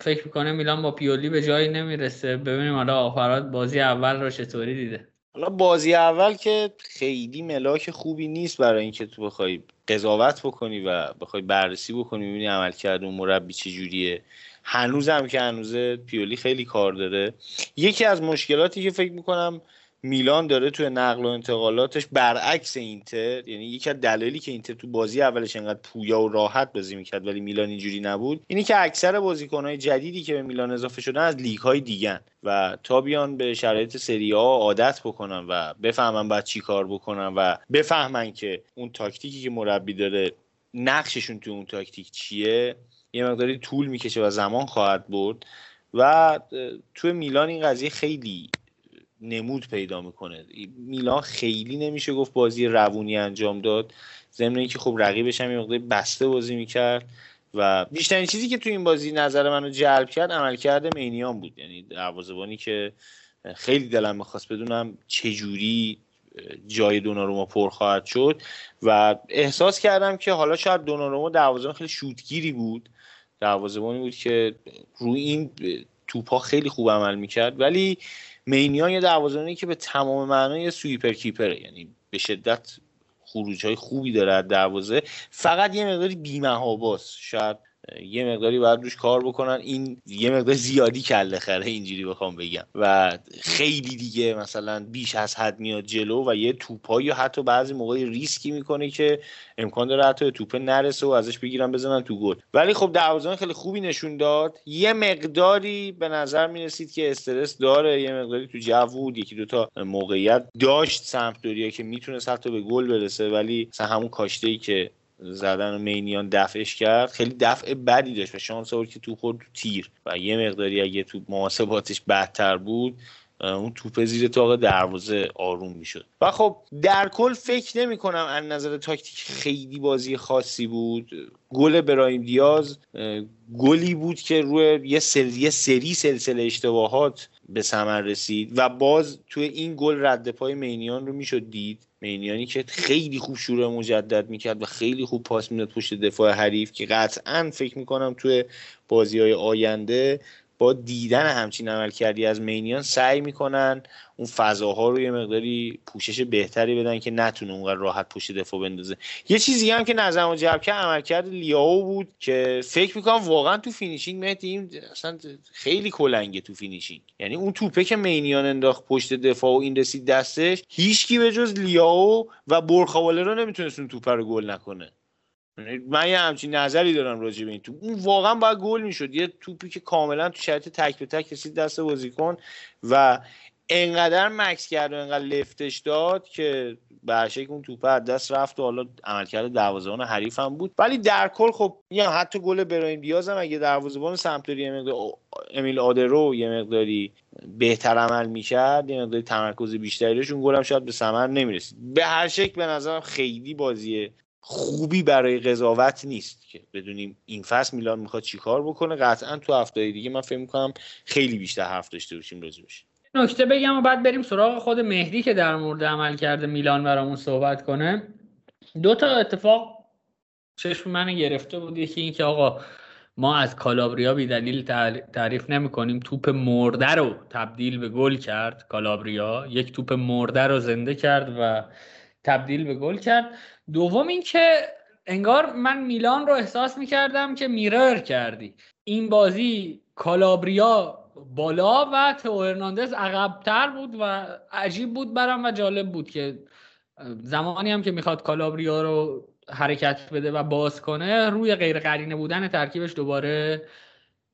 فکر می‌کنه میلان با پیولی به جایی نمی‌رسه. ببینیم حالا فرهاد بازی اول رو چطوری دیده. حالا بازی اول که خیلی ملاک خوبی نیست برای اینکه تو بخوای قضاوت بکنی و بخوای بررسی بکنی ببینی عملکرد اون مربی چجوریه. هنوز هم که هنوز پیولی خیلی کار داره. یکی از مشکلاتی که فکر می‌کنم میلان داره توی نقل و انتقالاتش برعکس اینتر یعنی یکی از دلایلی که اینتر تو بازی اولش انقدر پویا و راحت بازی می‌کرد ولی میلان اینجوری نبود اینی که اکثر بازیکنهای جدیدی که به میلان اضافه شدن از لیگ های دیگن و تا بیان به شرایط سری ها عادت بکنن و بفهمن بعد چی کار بکنن و بفهمن که اون تاکتیکی که مربی داره نقششون تو اون تاکتیک چیه یه مقداری طول می‌کشه و زمان خواهد برد. و تو میلان این قضیه خیلی نمود پیدا می‌کنه. میلان خیلی نمیشه گفت بازی روونی انجام داد. ضمن اینکه خب رقیبش هم یه بسته بازی می‌کرد و بیشترین چیزی که تو این بازی نظر منو جلب کرد عملکرد مینیان بود. یعنی دروازه‌بانی که خیلی دلم می‌خواست بدونم چجوری جای دوناروما پر خواهد شد. و احساس کردم که حالا شاید دوناروما دروازه‌بان خیلی شوتگیری بود. دروازه‌بانی بود که روی این توپا خیلی خوب عمل می‌کرد. ولی مینیان یه دروازه‌بانی که به تمام معنای سویپر کیپره. یعنی به شدت خروج های خوبی داره از دروازه. فقط یه مقداری بیمهاباست شاید یه مقداری باید روش کار بکنن. این یه مقدار زیادی کله خره اینجوری بخوام بگم. و خیلی دیگه مثلا بیش از حد میاد جلو و یه توپایی حتی بعضی موقع ریسکی می‌کنه که امکان داره حتی توپه نرسه و ازش بگیرن بزنن تو گل. ولی خب دروازه‌بان خیلی خوبی نشون داد. یه مقداری به نظر می‌رسید که استرس داره. یه مقداری تو جو بود. یکی دوتا موقعیت داشت سمپدوریا که می‌تونست حتی به گل برسه. ولی همون کاشته ای که زدن و مینیان دفعش کرد. خیلی دفع بدی داشت و شانس آورد که تو خورد تو تیر. و یه مقداری اگه تو محاسباتش بدتر بود اون توپ زیر تاق دروازه آروم می‌شد. و خب در کل فکر نمی کنم از نظر تاکتیک خیلی بازی خاصی بود. گل برایم دیاز گلی بود که روی یه سری, سری سلسله اشتباهات به ثمر رسید و باز توی این گل رد پای مینیان رو می‌شد دید. مینیانی که خیلی خوب شروع مجدد می‌کرد و خیلی خوب پاس می‌داد پشت دفاع حریف که قطعا فکر می‌کنم توی بازی های آینده با دیدن همچین عمل کردی از مینیان سعی می‌کنن اون فضاها رو یه مقداری پوشش بهتری بدن که نتونه اونقدر راحت پشت دفاع بندازه. یه چیزی هم که نظرمو جلب کرد عملکرد لیاو بود که فکر می‌کنم واقعا تو finishing مهدی اصلا خیلی کلنگه تو finishing. یعنی اون توپه که مینیان انداخت پشت دفاع و این رسید دستش هیچکی به جز لیاو و برخواله رو نمی‌تونست اون توپه رو گل نکنه. من یه همچین نظری دارم راجع به این. توپ اون واقعا باید گل می‌شد. یه توپی که کاملا تو شرایط تک به تک رسید دست بازیکن و انقدر مکس کرد و انقدر لفتش داد که برشک اون توپ از دست رفت و حالا عملکرد دروازه‌بان حریف هم بود. ولی در کل خب یا حتی گل برایم دیاز هم اگه دروازه‌بان سمتوری مقدار امیل آدرو یه مقداری بهتر عمل می‌کرد یه مقداری تمرکز بیشتری داشت اون گل شاید به ثمر نمی‌رسید. به هر شکل به نظرم خیلی بازی خوبی برای قضاوت نیست که بدونیم این فصل میلان می‌خواد چیکار بکنه. قطعا تو هفته دیگه من فکر می‌کنم خیلی بیشتر حرف داشته باشیم راجبش. نکته بگم و بعد بریم سراغ خود مهدی که در مورد عمل کرده میلان برامون صحبت کنه. دو تا اتفاق چشم من گرفته بود. یکی اینکه آقا ما از کالابریا بی دلیل تعریف نمی کنیم توپ مرده رو تبدیل به گل کرد کالابریا. یک توپ مرده رو زنده کرد و تبدیل به گل کرد. دوم اینکه انگار من میلان رو احساس می‌کردم که میرر کردی. این بازی کالابریا بالا و تو هرناندز عقبتر بود و عجیب بود برام و جالب بود که زمانی هم که می‌خواد کالابریا رو حرکت بده و باز کنه روی غیر قرینه بودن ترکیبش دوباره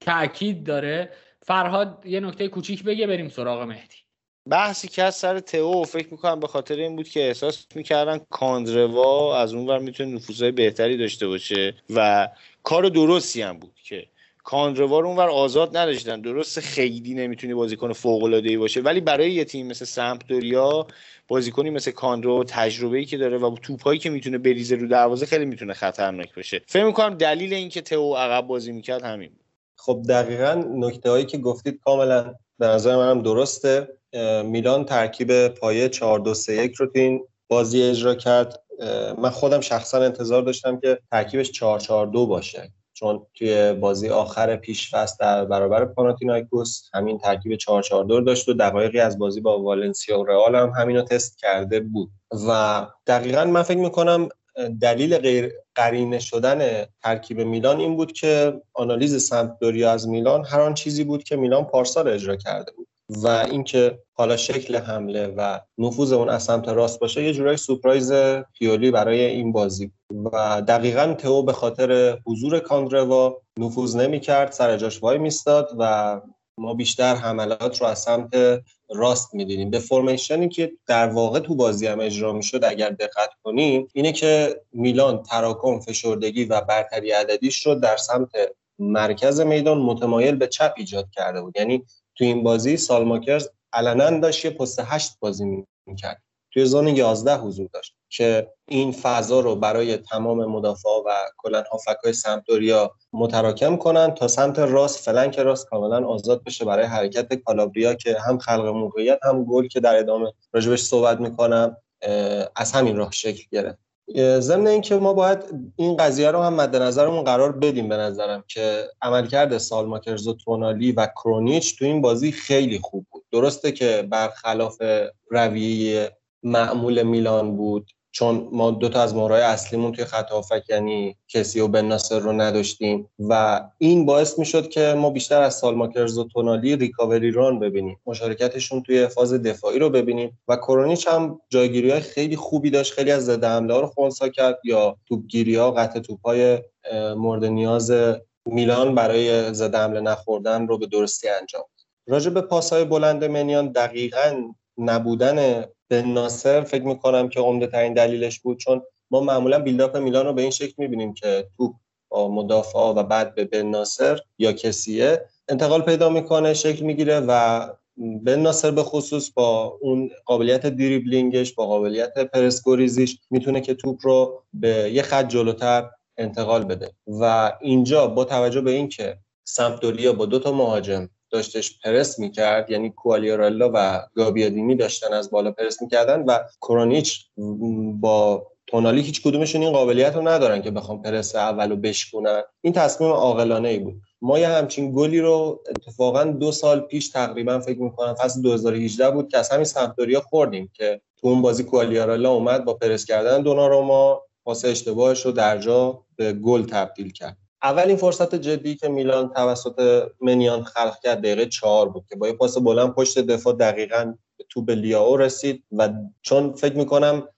تاکید داره. فرهاد یه نکته کوچیک بگه بریم سراغ مهدی. بحثی که از سر تئو فکر می‌کنم به خاطر این بود که احساس می‌کردن کاندروا از اون ور می‌تونه نفوذهای بهتری داشته باشه و کار درستی هم بود که کاندروا رو اونور آزاد نداشتن. درست خیلی نمی‌تونی بازیکن فوق ای باشه ولی برای یه تیم مثل سمپدوریا بازیکنی مثل کاندرو تجربه ای که داره و توپایی که می‌تونه بریزه رو دروازه خیلی می‌تونه خطرناک باشه. فکر می‌کنم دلیل اینکه تئو عقب بازی می‌کرد همین خب دقیقا نکته هایی که گفتید کاملا به نظر منم درسته. میلان ترکیب پایه 4 2 3 1 رو تو این بازی اجرا کرد. من خودم شخصا انتظار داشتم که ترکیبش 4 4 2 باشه. چون توی بازی آخر پیش فصل در برابر پاناتینایکوس همین ترکیب 4 4 2 داشت و دقایقی از بازی با والنسیا و رئال هم همینو تست کرده بود. و دقیقا من فکر می‌کنم دلیل غیر قرینه شدن ترکیب میلان این بود که آنالیز سمپدوریا از میلان هر آن چیزی بود که میلان پارسال اجرا کرده بود. و اینکه حالا شکل حمله و نفوذ اون از سمت راست باشه یه جورای سورپرایز پیولی برای این بازی و دقیقا تئو به خاطر حضور کاندروا نفوذ نمی‌کرد سر جاش وای میستاد و ما بیشتر حملات رو از سمت راست می‌دیدیم به فرمیشنی که در واقع تو بازی هم اجرا می‌شد اگر دقت کنیم اینه که میلان تراکم فشردگی و برتری عددیش رو در سمت مرکز میدان متمایل به چپ ایجاد کرده بود. یعنی تو این بازی سالماکرز علنا داشت یه پست هشت بازی می‌کرد. توی زون 11 حضور داشت. که این فضا رو برای تمام مدافع و کلا هافکای سمتوریا متراکم کنن تا سمت راست فلنک راست کاملا آزاد بشه برای حرکت کالابریا که هم خلق موقعیت هم گل که در ادامه راجبش صحبت می‌کنم از همین راه شکل گرفت. ضمن اینکه ما باید این قضیه رو هم مد نظرمون قرار بدیم به نظرم که عملکرد سالماکرز و تونالی و کرونیچ تو این بازی خیلی خوب بود. درسته که برخلاف رویه معمول میلان بود. چون ما دو تا از مهرهای اصلیمون توی خط هافک یعنی کسی و بن ناصر رو نداشتیم و این باعث می‌شد که ما بیشتر از سالماکرز و تونالی ریکاوری ران ببینیم. مشارکتشون توی فاز دفاعی رو ببینیم و کرونیچ هم جایگیری های خیلی خوبی داشت. خیلی از ضد حمله رو خونسا کرد یا توپگیری ها قطع توپای مورد نیاز میلان برای ضد حمله نخوردن رو به درستی انجام راجع به پاسهای بلند منیان دقیقا نبودن به ناصر فکر می‌کنم که عمده ترین دلیلش بود چون ما معمولا بیلداپ میلان رو به این شکل می‌بینیم که توپ با مدافع و بعد به بن ناصر یا کسیه انتقال پیدا می‌کنه شکل می‌گیره و بن ناصر به خصوص با اون قابلیت دریبلینگش با قابلیت پرسکوریزیش می‌تونه که توپ رو به یه خط جلوتر انتقال بده. و اینجا با توجه به اینکه سمپدوریا با دو تا مهاجم داشتش پرس می‌کرد یعنی کوالیارلا و گابیادینی داشتن از بالا پرس می‌کردن و کرونیچ با تونالی هیچ کدومشون این قابلیت رو ندارن که بخوام پرس اولو بشکنن این تصمیم عاقلانه ای بود. ما یه همچین گلی رو اتفاقا دو سال پیش تقریبا فکر می‌کنم فصل 2018 بود که از همین سمپدوریا خوردیم که تو اون بازی کوالیارلا اومد با پرس کردن دوناروما پاس اشتباهش رو در جا به گل تبدیل کرد. اولین فرصت جدی که میلان توسط منیان خلق کرد دقیقه چهار بود که با یه پاس بلند پشت دفاع دقیقا تو به لیاو رسید و چون فکر می‌کنم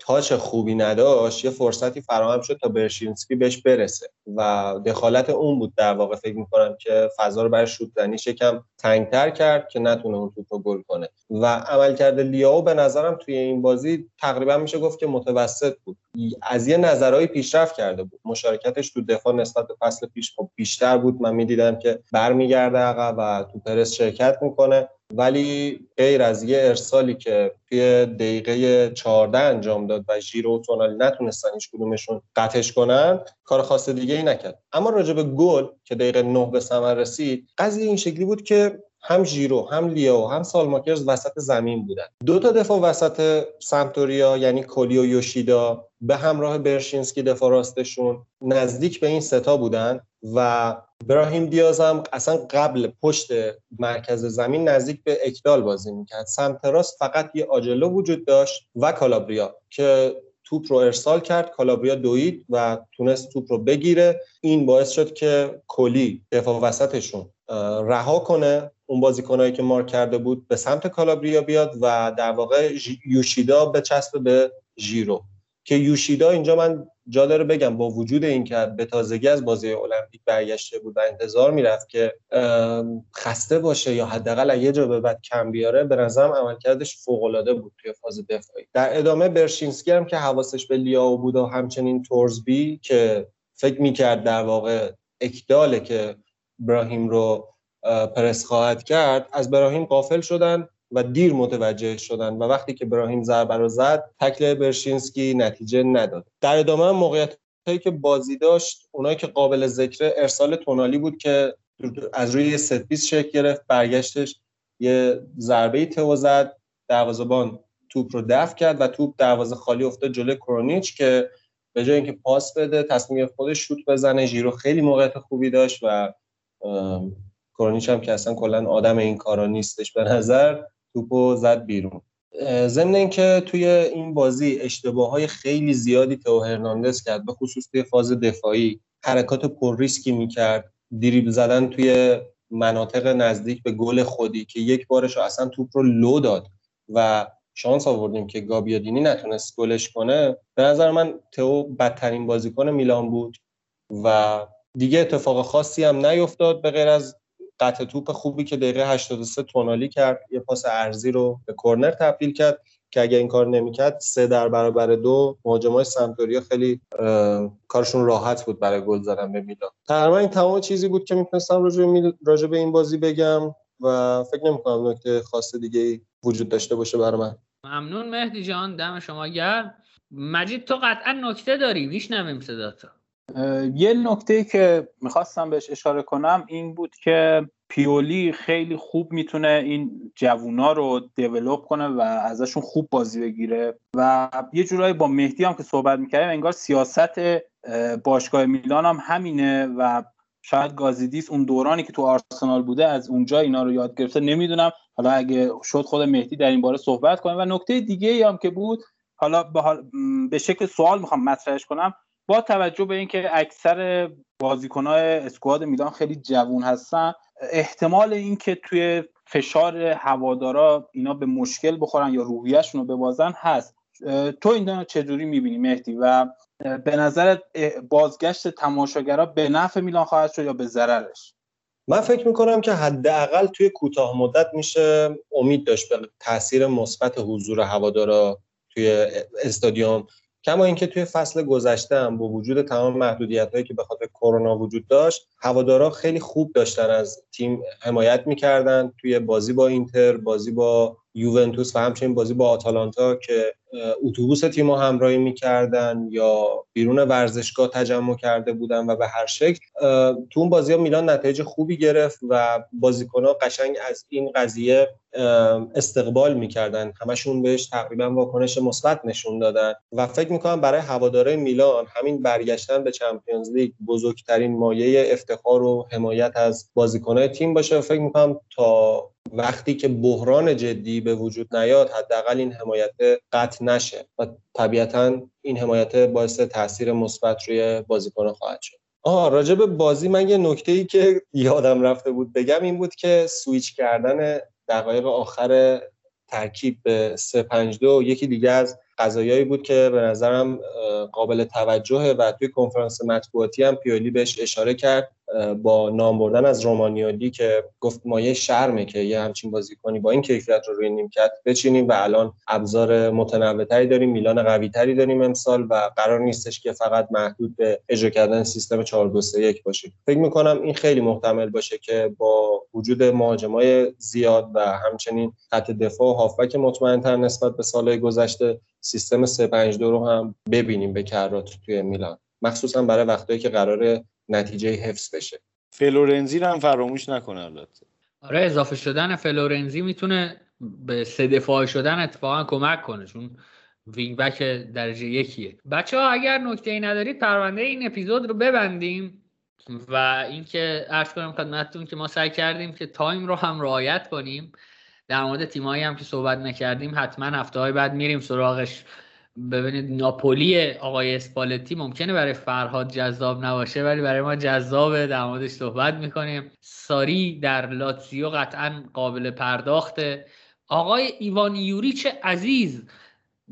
تاچ خوبی نداشت یه فرصتی فراهم شد تا برشینسکی بهش برسه و دخالت اون بود در واقع. فکر می‌کنم که فضا رو برای شوت زنی شکم تنگتر کرد که نتونه اون توپ گل کنه. و عملکرد لیاو به نظرم توی این بازی تقریبا میشه گفت که متوسط بود. از یه نظرهایی پیشرفت کرده بود. مشارکتش تو دفاع نسبت به فصل پیش خب بیشتر بود. من می‌دیدم که برمیگرده عقب و تو پرس شرکت می‌کنه. ولی غیر از یه ارسالی که توی دقیقه 14 انجام داد و ژیرو و تونالی نتونستن هیچ کدومشون قطعش کنن کار خاص دیگه ای نکرد. اما راجع به گل که دقیقه 9 به ثمر رسید قضیه این شکلی بود که هم ژیرو هم لیو هم سالماکرز وسط زمین بودن. دو تا دفاع وسط سمتوریا یعنی کولی و یوشیدا به همراه برشینسکی دفاع راستشون نزدیک به این ستا بودن و براهیم دیاز هم اصلا قبل پشت مرکز زمین نزدیک به اکدال بازی می‌کرد. سمت راست فقط یه آجلو وجود داشت و کالابریا که توپ رو ارسال کرد. کالابریا دوید و تونست توپ رو بگیره. این باعث شد که کلی دفاع وسطشون رها کنه. اون بازیکنهایی که مارک کرده بود به سمت کالابریا بیاد و در واقع یوشیدا به چسب به ژیرو. که یوشیدا اینجا من جا داره بگم با وجود اینکه به تازگی از بازی المپیک برگشته بود و انتظار می‌رفت که خسته باشه یا حداقل یه جا به بعد کم بیاره به نظرم عملکردش فوق العاده بود توی فاز دفاعی. در ادامه برشینسکی هم که حواسش به لیاو بود و همچنین تورزبی که فکر می‌کرد در واقع اکداله که براهیم رو پرس خواهد کرد از براهیم قافل شدن. و دیر متوجه شدن و وقتی که براهیم ضربه رو زد تکل برشینسکی نتیجه نداد. در ادامه موقعیت هایی که بازی داشت اونایی که قابل ذکر ارسال تونالی بود که از روی set piece شکل گرفت برگشتش یه ضربه تئو زد دروازه‌بان توپ رو دفع کرد و توپ دروازه خالی افتاد جلوی کرونیچ که به جای اینکه پاس بده تصمیم خودش شوت بزنه. ژیرو خیلی موقعیت خوبی داشت و کرونیچ هم که اصلا کلا آدم این کارا نیستش به نظر. توپو زد بیرون. ضمن اینکه توی این بازی اشتباه های خیلی زیادی تو هرناندز کرد به خصوص توی فاز دفاعی. حرکات پر ریسکی می‌کرد. دیریب زدن توی مناطق نزدیک به گل خودی که یک بارش اصلا توپ رو لو داد و شانس آوردیم که گابیادینی نتونست گلش کنه. به نظر من تو بدترین بازیکن میلان بود و دیگه اتفاق خاصی هم نیفتاد به غیر از قطع توپ خوبی که دقیقه 83 تونالی کرد یه پاس ارزی رو به کرنر تبدیل کرد که اگه این کار نمی‌کرد سه در برابر دو مهاجمای سمتوریا خیلی کارشون راحت بود برای گل زدن به میلان. تقریبا این تمام چیزی بود که می‌تونستم راجع به این بازی بگم و فکر نمی‌کنم نکته خاص دیگه وجود داشته باشه برای من. ممنون مهدی جان دم شما گرم. مجید تو قطعا نکته داری میشنویم صداتو. یه نکته که می‌خواستم بهش اشاره کنم این بود که پیولی خیلی خوب می‌تونه این جوونا رو دیولوب کنه و ازشون خوب بازی بگیره و یه جورایی با مهدی هم که صحبت می‌کردیم انگار سیاست باشگاه میلان هم همینه و شاید گازیدیس اون دورانی که تو آرسنال بوده از اونجا اینا رو یاد گرفته. نمی‌دونم. حالا اگه شد خود مهدی در این باره صحبت کنه. و نکته دیگه ای هم که بود حالا به شکل سوال می‌خوام مطرحش کنم. با توجه به اینکه اکثر بازیکنهای اسکواد میلان خیلی جوون هستن احتمال اینکه توی فشار هوادارا اینا به مشکل بخورن یا روحیهشون رو ببازن هست. تو این چجوری می‌بینی مهدی؟ و به نظرت بازگشت تماشاگرها به نفع میلان خواهد شد یا به ضررش؟ من فکر می‌کنم که حداقل توی کوتاه مدت میشه امید داشت به تاثیر مثبت حضور هوادارا توی استادیوم. کما اینکه توی فصل گذشته هم با وجود تمام محدودیت هایی که به خاطر کرونا وجود داشت هوادارا خیلی خوب داشتن از تیم حمایت می‌کردن توی بازی با اینتر بازی با یوونتوس و همچنین بازی با آتالانتا که اتوبوس تیم همراهی می‌کردن یا بیرون ورزشگاه تجمع کرده بودن و به هر شکل تو اون بازی ها میلان نتایج خوبی گرفت و ها قشنگ از این قضیه استقبال می‌کردن. همشون بهش تقریبا واکنش مثبت نشون دادن و فکر می‌کنم برای هواداره میلان همین برگشتن به چمپیونز لیگ بزرگترین مایه افتخار و حمایت از بازیکنهای تیم باشه. فکر می‌کنم تا وقتی که بحران جدی به وجود نیاد حداقل این حمایت قطع نشه و طبیعتا این حمایت باعث تاثیر مثبت روی بازیکن خواهد شد. آه راجع به بازی من یه نکته ای که یادم رفته بود بگم این بود که سویچ کردن دقایق آخر ترکیب به 352 یکی دیگه از قضایایی بود که به نظرم قابل توجهه و توی کنفرانس مطبوعاتی هم پیولی بهش اشاره کرد. با نام بردن از رومانیالی که گفت مایه شرمه که یه همچین بازیکنی با این کیفیت رو روی نیمکت بچینیم و الان ابزار متنوعتری داریم میلان قوی تری داریم امسال و قرار نیستش که فقط محدود به اجرا کردن سیستم 4 2 3 1 باشیم. فکر می‌کنم این خیلی محتمل باشه که با وجود مهاجمای زیاد و همچنین خط دفاع و هافبک مطمئنتر نسبت به سالهای گذشته سیستم 352 رو هم ببینیم به کرات توی میلان. مخصوصا برای وقتایی که قرار نتیجه حفظ بشه. فلورنزی رو هم فراموش نکنه البته. آره اضافه شدن فلورنزی می‌تونه به سه دفاع شدن اتفاقا کمک کنه چون wing back درجه یکیه. بچه ها اگر نکته ای ندارید پرونده این اپیزود رو ببندیم و اینکه عرض کنم خدمتتون که ما سعی کردیم که time رو هم رعایت کنیم. در مورد تیمایی هم که صحبت نکردیم حتما هفته های بعد میریم سراغش. ببینید ناپولی آقای اسپالتی ممکنه برای فرهاد جذاب نباشه ولی برای ما جذابه در موردش صحبت می‌کنیم. ساری در لاتزیو قطعا قابل پرداخته. آقای ایوان یوریچ عزیز!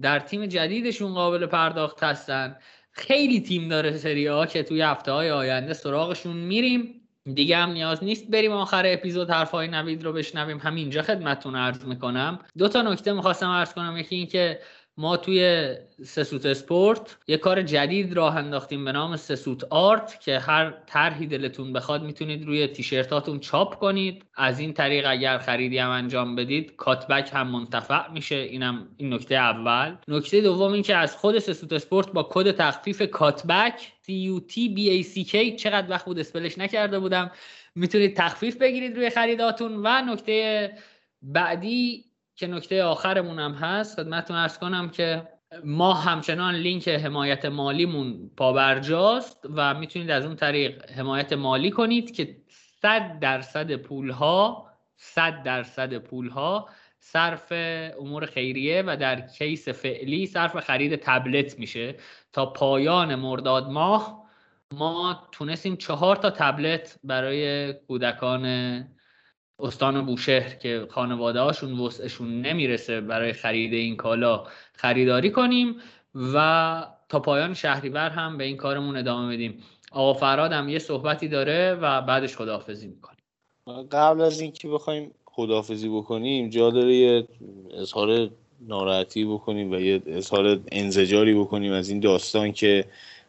در تیم جدیدشون قابل پرداخت هستن. خیلی تیم داره سری ها که توی هفته های آینده سراغشون میریم. دیگه هم نیاز نیست بریم آخر اپیزود حرفای نوید رو بشنویم. همینجا خدمتتون عرض می‌کنم. دو تا نکته می‌خواستم عرض کنم. یکی اینکه ما توی سسوت اسپورت یه کار جدید راه انداختیم به نام سسوت آرت که هر طرحی دلتون بخواد می‌تونید روی تیشرتاتون چاپ کنید. از این طریق اگر خریدی هم انجام بدید کاتبک هم منتفع میشه. اینم این نکته اول. نکته دوم این که از خود سسوت اسپورت با کد تخفیف کاتبک C K چقدر وقت بود spell ش نکرده بودم. می‌تونید تخفیف بگیرید روی خریداتون. و نکته بعدی که نکته آخرمون هم هست خدمتتون ارز کنم که ما همچنان لینک حمایت مالیمون پابرجاست و می‌تونید از اون طریق حمایت مالی کنید که 100 درصد پول ها 100 درصد پول ها صرف امور خیریه و در کیس فعلی صرف خرید تبلت میشه. تا پایان مرداد ماه ما تونستیم چهار تا تبلت برای کودکان استان بوشهر که خانواده هاشون وسعشون نمی‌رسه برای خرید این کالا خریداری کنیم و تا پایان شهریور هم به این کارمون ادامه بدیم. آقا فراد هم یه صحبتی داره و بعدش خداحافظی می‌کنیم قبل از اینکه بخوایم خداحافظی بکنیم جا داره یه اظهار ناراحتی بکنیم و یه اظهار انزجاری بکنیم از این داستان که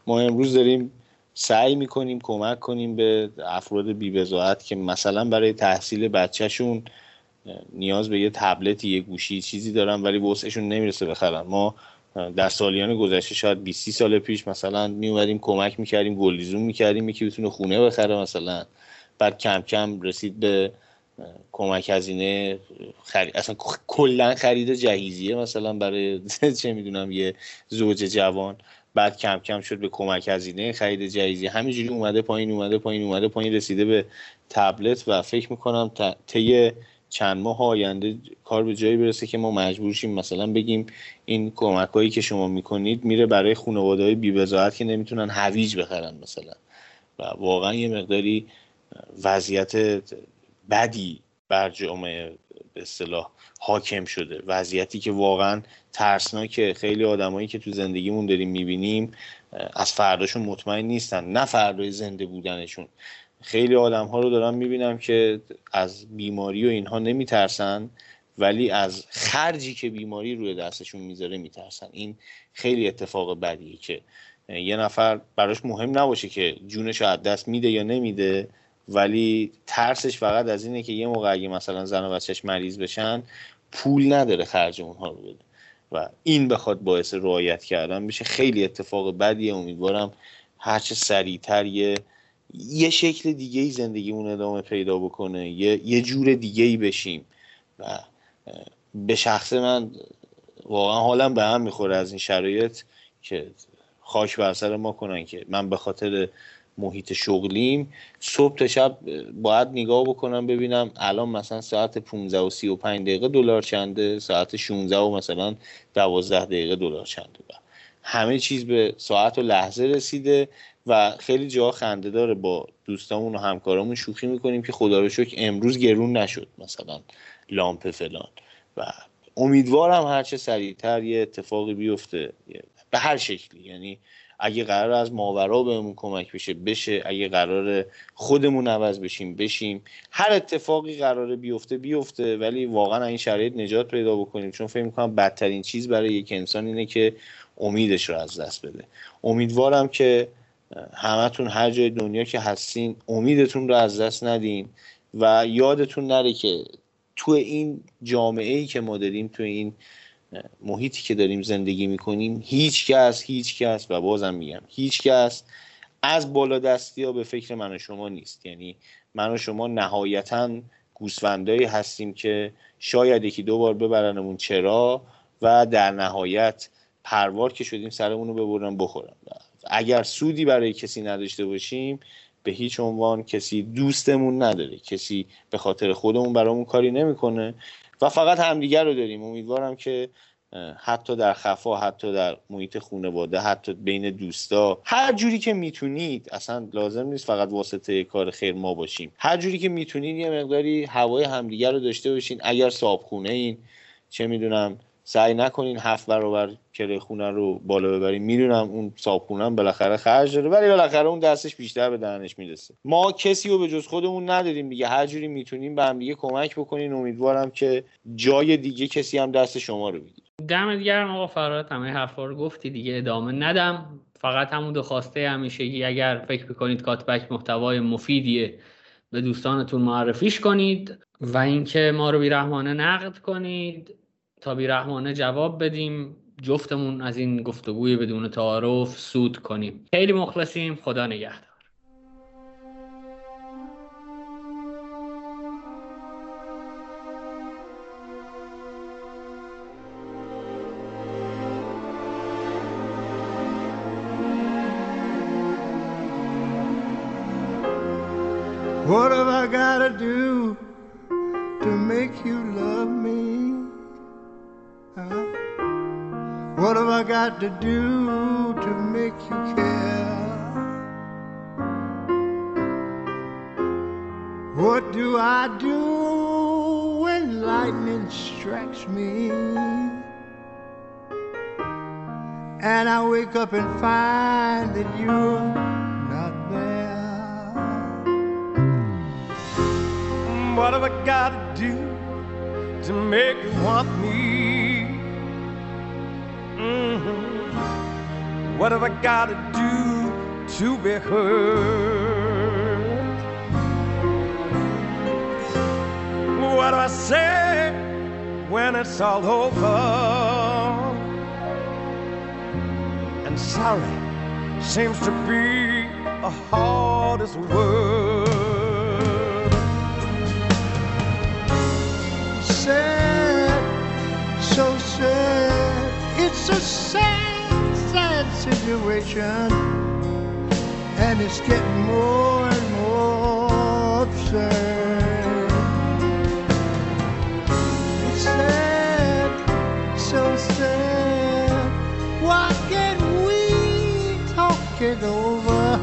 ما امروز داریم سعی می‌کنیم کمک کنیم به افراد بیبزاعت که مثلا برای تحصیل بچهشون نیاز به یه تبلت یه گوشی چیزی دارن ولی وسعشون نمی‌رسه بخرن. ما در سالیان گذشته شاید 20 سال پیش مثلا می کمک می‌کردیم گلیزون می‌کردیم یکی بتونه خونه بخره مثلا. بعد کم کم رسید به کمک هزینه خرید اصلا کلا خرید جهیزیه مثلا برای چه می‌دونم یه زوج جوان. بعد کم کم شد به کمک هزینه خرید جهیزیه همینجوری اومده پایین اومده پایین اومده پایین رسیده به تبلت و فکر می‌کنم طی چند ماه آینده کار به جایی برسه که ما مجبور شیم مثلا بگیم این کمک هایی که شما می‌کنید میره برای خانواده های بی که نمی‌تونن هویج بخرن مثلا. و واقعا یه مقداری وضعیت بدی بر جامعه به اصطلاح حاکم شده. وضعیتی که واقعا ترسناکه. خیلی آدمایی که تو زندگیمون داریم می‌بینیم از فرداشون مطمئن نیستن نه فردای زنده بودنشون. خیلی آدم ها رو دارم می‌بینم که از بیماری و اینها نمیترسن ولی از خرجی که بیماری روی دستشون می‌ذاره میترسن. این خیلی اتفاق بدیه که یه نفر براش مهم نباشه که جونش از دست میده یا نمیده. ولی ترسش فقط از اینه که یه موقع اگه مثلا زن و بچهش مریض بشن پول نداره خرج اونها رو بده. و این بخواد باعث رعایت کردن بشه خیلی اتفاق بدیه. امیدوارم هرچه سریعتر یه یه شکل دیگه ای زندگیمون ادامه پیدا بکنه. یه, یه جور دیگه ای بشیم. و به شخص من واقعا حالم به هم می‌خوره از این شرایط که خاک بر سر ما کنن که من به خاطر محیط شغلیم. صبح تا شب باید نگاه بکنم ببینم الان مثلا ساعت 15 و 35 دقیقه دلار چنده ساعت 16 و مثلا 12 دقیقه دلار چنده. و همه چیز به ساعت و لحظه رسیده و خیلی جا خنده داره. با دوستامون و همکارامون شوخی می‌کنیم که خدا رو شکر امروز گرون نشد مثلا لامپ فلان. و امیدوارم هرچه سریعتر یه اتفاقی بیفته به هر شکلی. یعنی اگه قرار از ماورا بهمون کمک بشه بشه. اگه قرار خودمون عوض بشیم بشیم. هر اتفاقی قراره بیفته بیفته. ولی واقعا این شرایط نجات پیدا بکنیم. چون فکر می‌کنم بدترین چیز برای یک انسان اینه که امیدش رو از دست بده. امیدوارم که همتون هر جای دنیا که هستین امیدتون رو از دست ندین و یادتون نره که تو این جامعه ای که ما داریم تو این محیطی که داریم زندگی می‌کنیم هیچ کس هیچ کس و بازم میگم هیچ کس از بالا دستی ها به فکر من و شما نیست. یعنی من و شما نهایتا گوسفندایی هستیم که شاید یکی دو بار ببرنمون چرا و در نهایت پروار که شدیم سرمون رو ببرن بخورن. اگر سودی برای کسی نداشته باشیم به هیچ عنوان کسی دوستمون نداره. کسی به خاطر خودمون برامون کاری نمی‌کنه. و فقط همدیگر رو داریم. امیدوارم که حتی در خفا حتی در محیط خانواده حتی بین دوستا هر جوری که می‌تونید اصلا لازم نیست فقط واسطه کار خیر ما باشیم. هر جوری که می‌تونید یه مقداری هوای همدیگر رو داشته باشین. اگر صابخونه این چه می‌دونم سعی نکنین هفت برابر کره خونه رو بالا ببرین. می‌دونم اون صابخونه بالاخره خرج داره ولی بالاخره اون دستش بیشتر به دهنش می‌رسه. ما کسی رو به جز خودمون نداریم دیگه. هر جوری می‌تونیم به هم دیگه کمک بکنین. امیدوارم که جای دیگه کسی هم دست شما رو بگیره. دم دیگرم آقا فرات همه حرفا رو گفتی دیگه. ادامه ندم. فقط همون دو خواسته همیشگی. اگر فکر بکنید کاتبک محتوای مفیدیه به دوستانتون معرفیش کنید و اینکه ما رو بیرحمانه نقد کنید. تا بیرحمانه جواب بدیم. جفتمون از این گفتگوی بدون تعارف سود کنیم. خیلی مخلصیم. خدا نگهدار. What have I gotta do? What have I got to do to make you care? What do I do when lightning strikes me? And I wake up and find that you're not there. What have I got to do to make you want me? Mm-hmm. What have I got to do to be heard? What do I say when it's all over? And sorry seems to be the hardest word. It's a sad, sad situation. And it's getting more and more absurd. It's sad, so sad. Why can't we talk it over?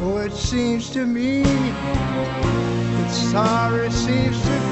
Oh, it seems to me that sorry seems to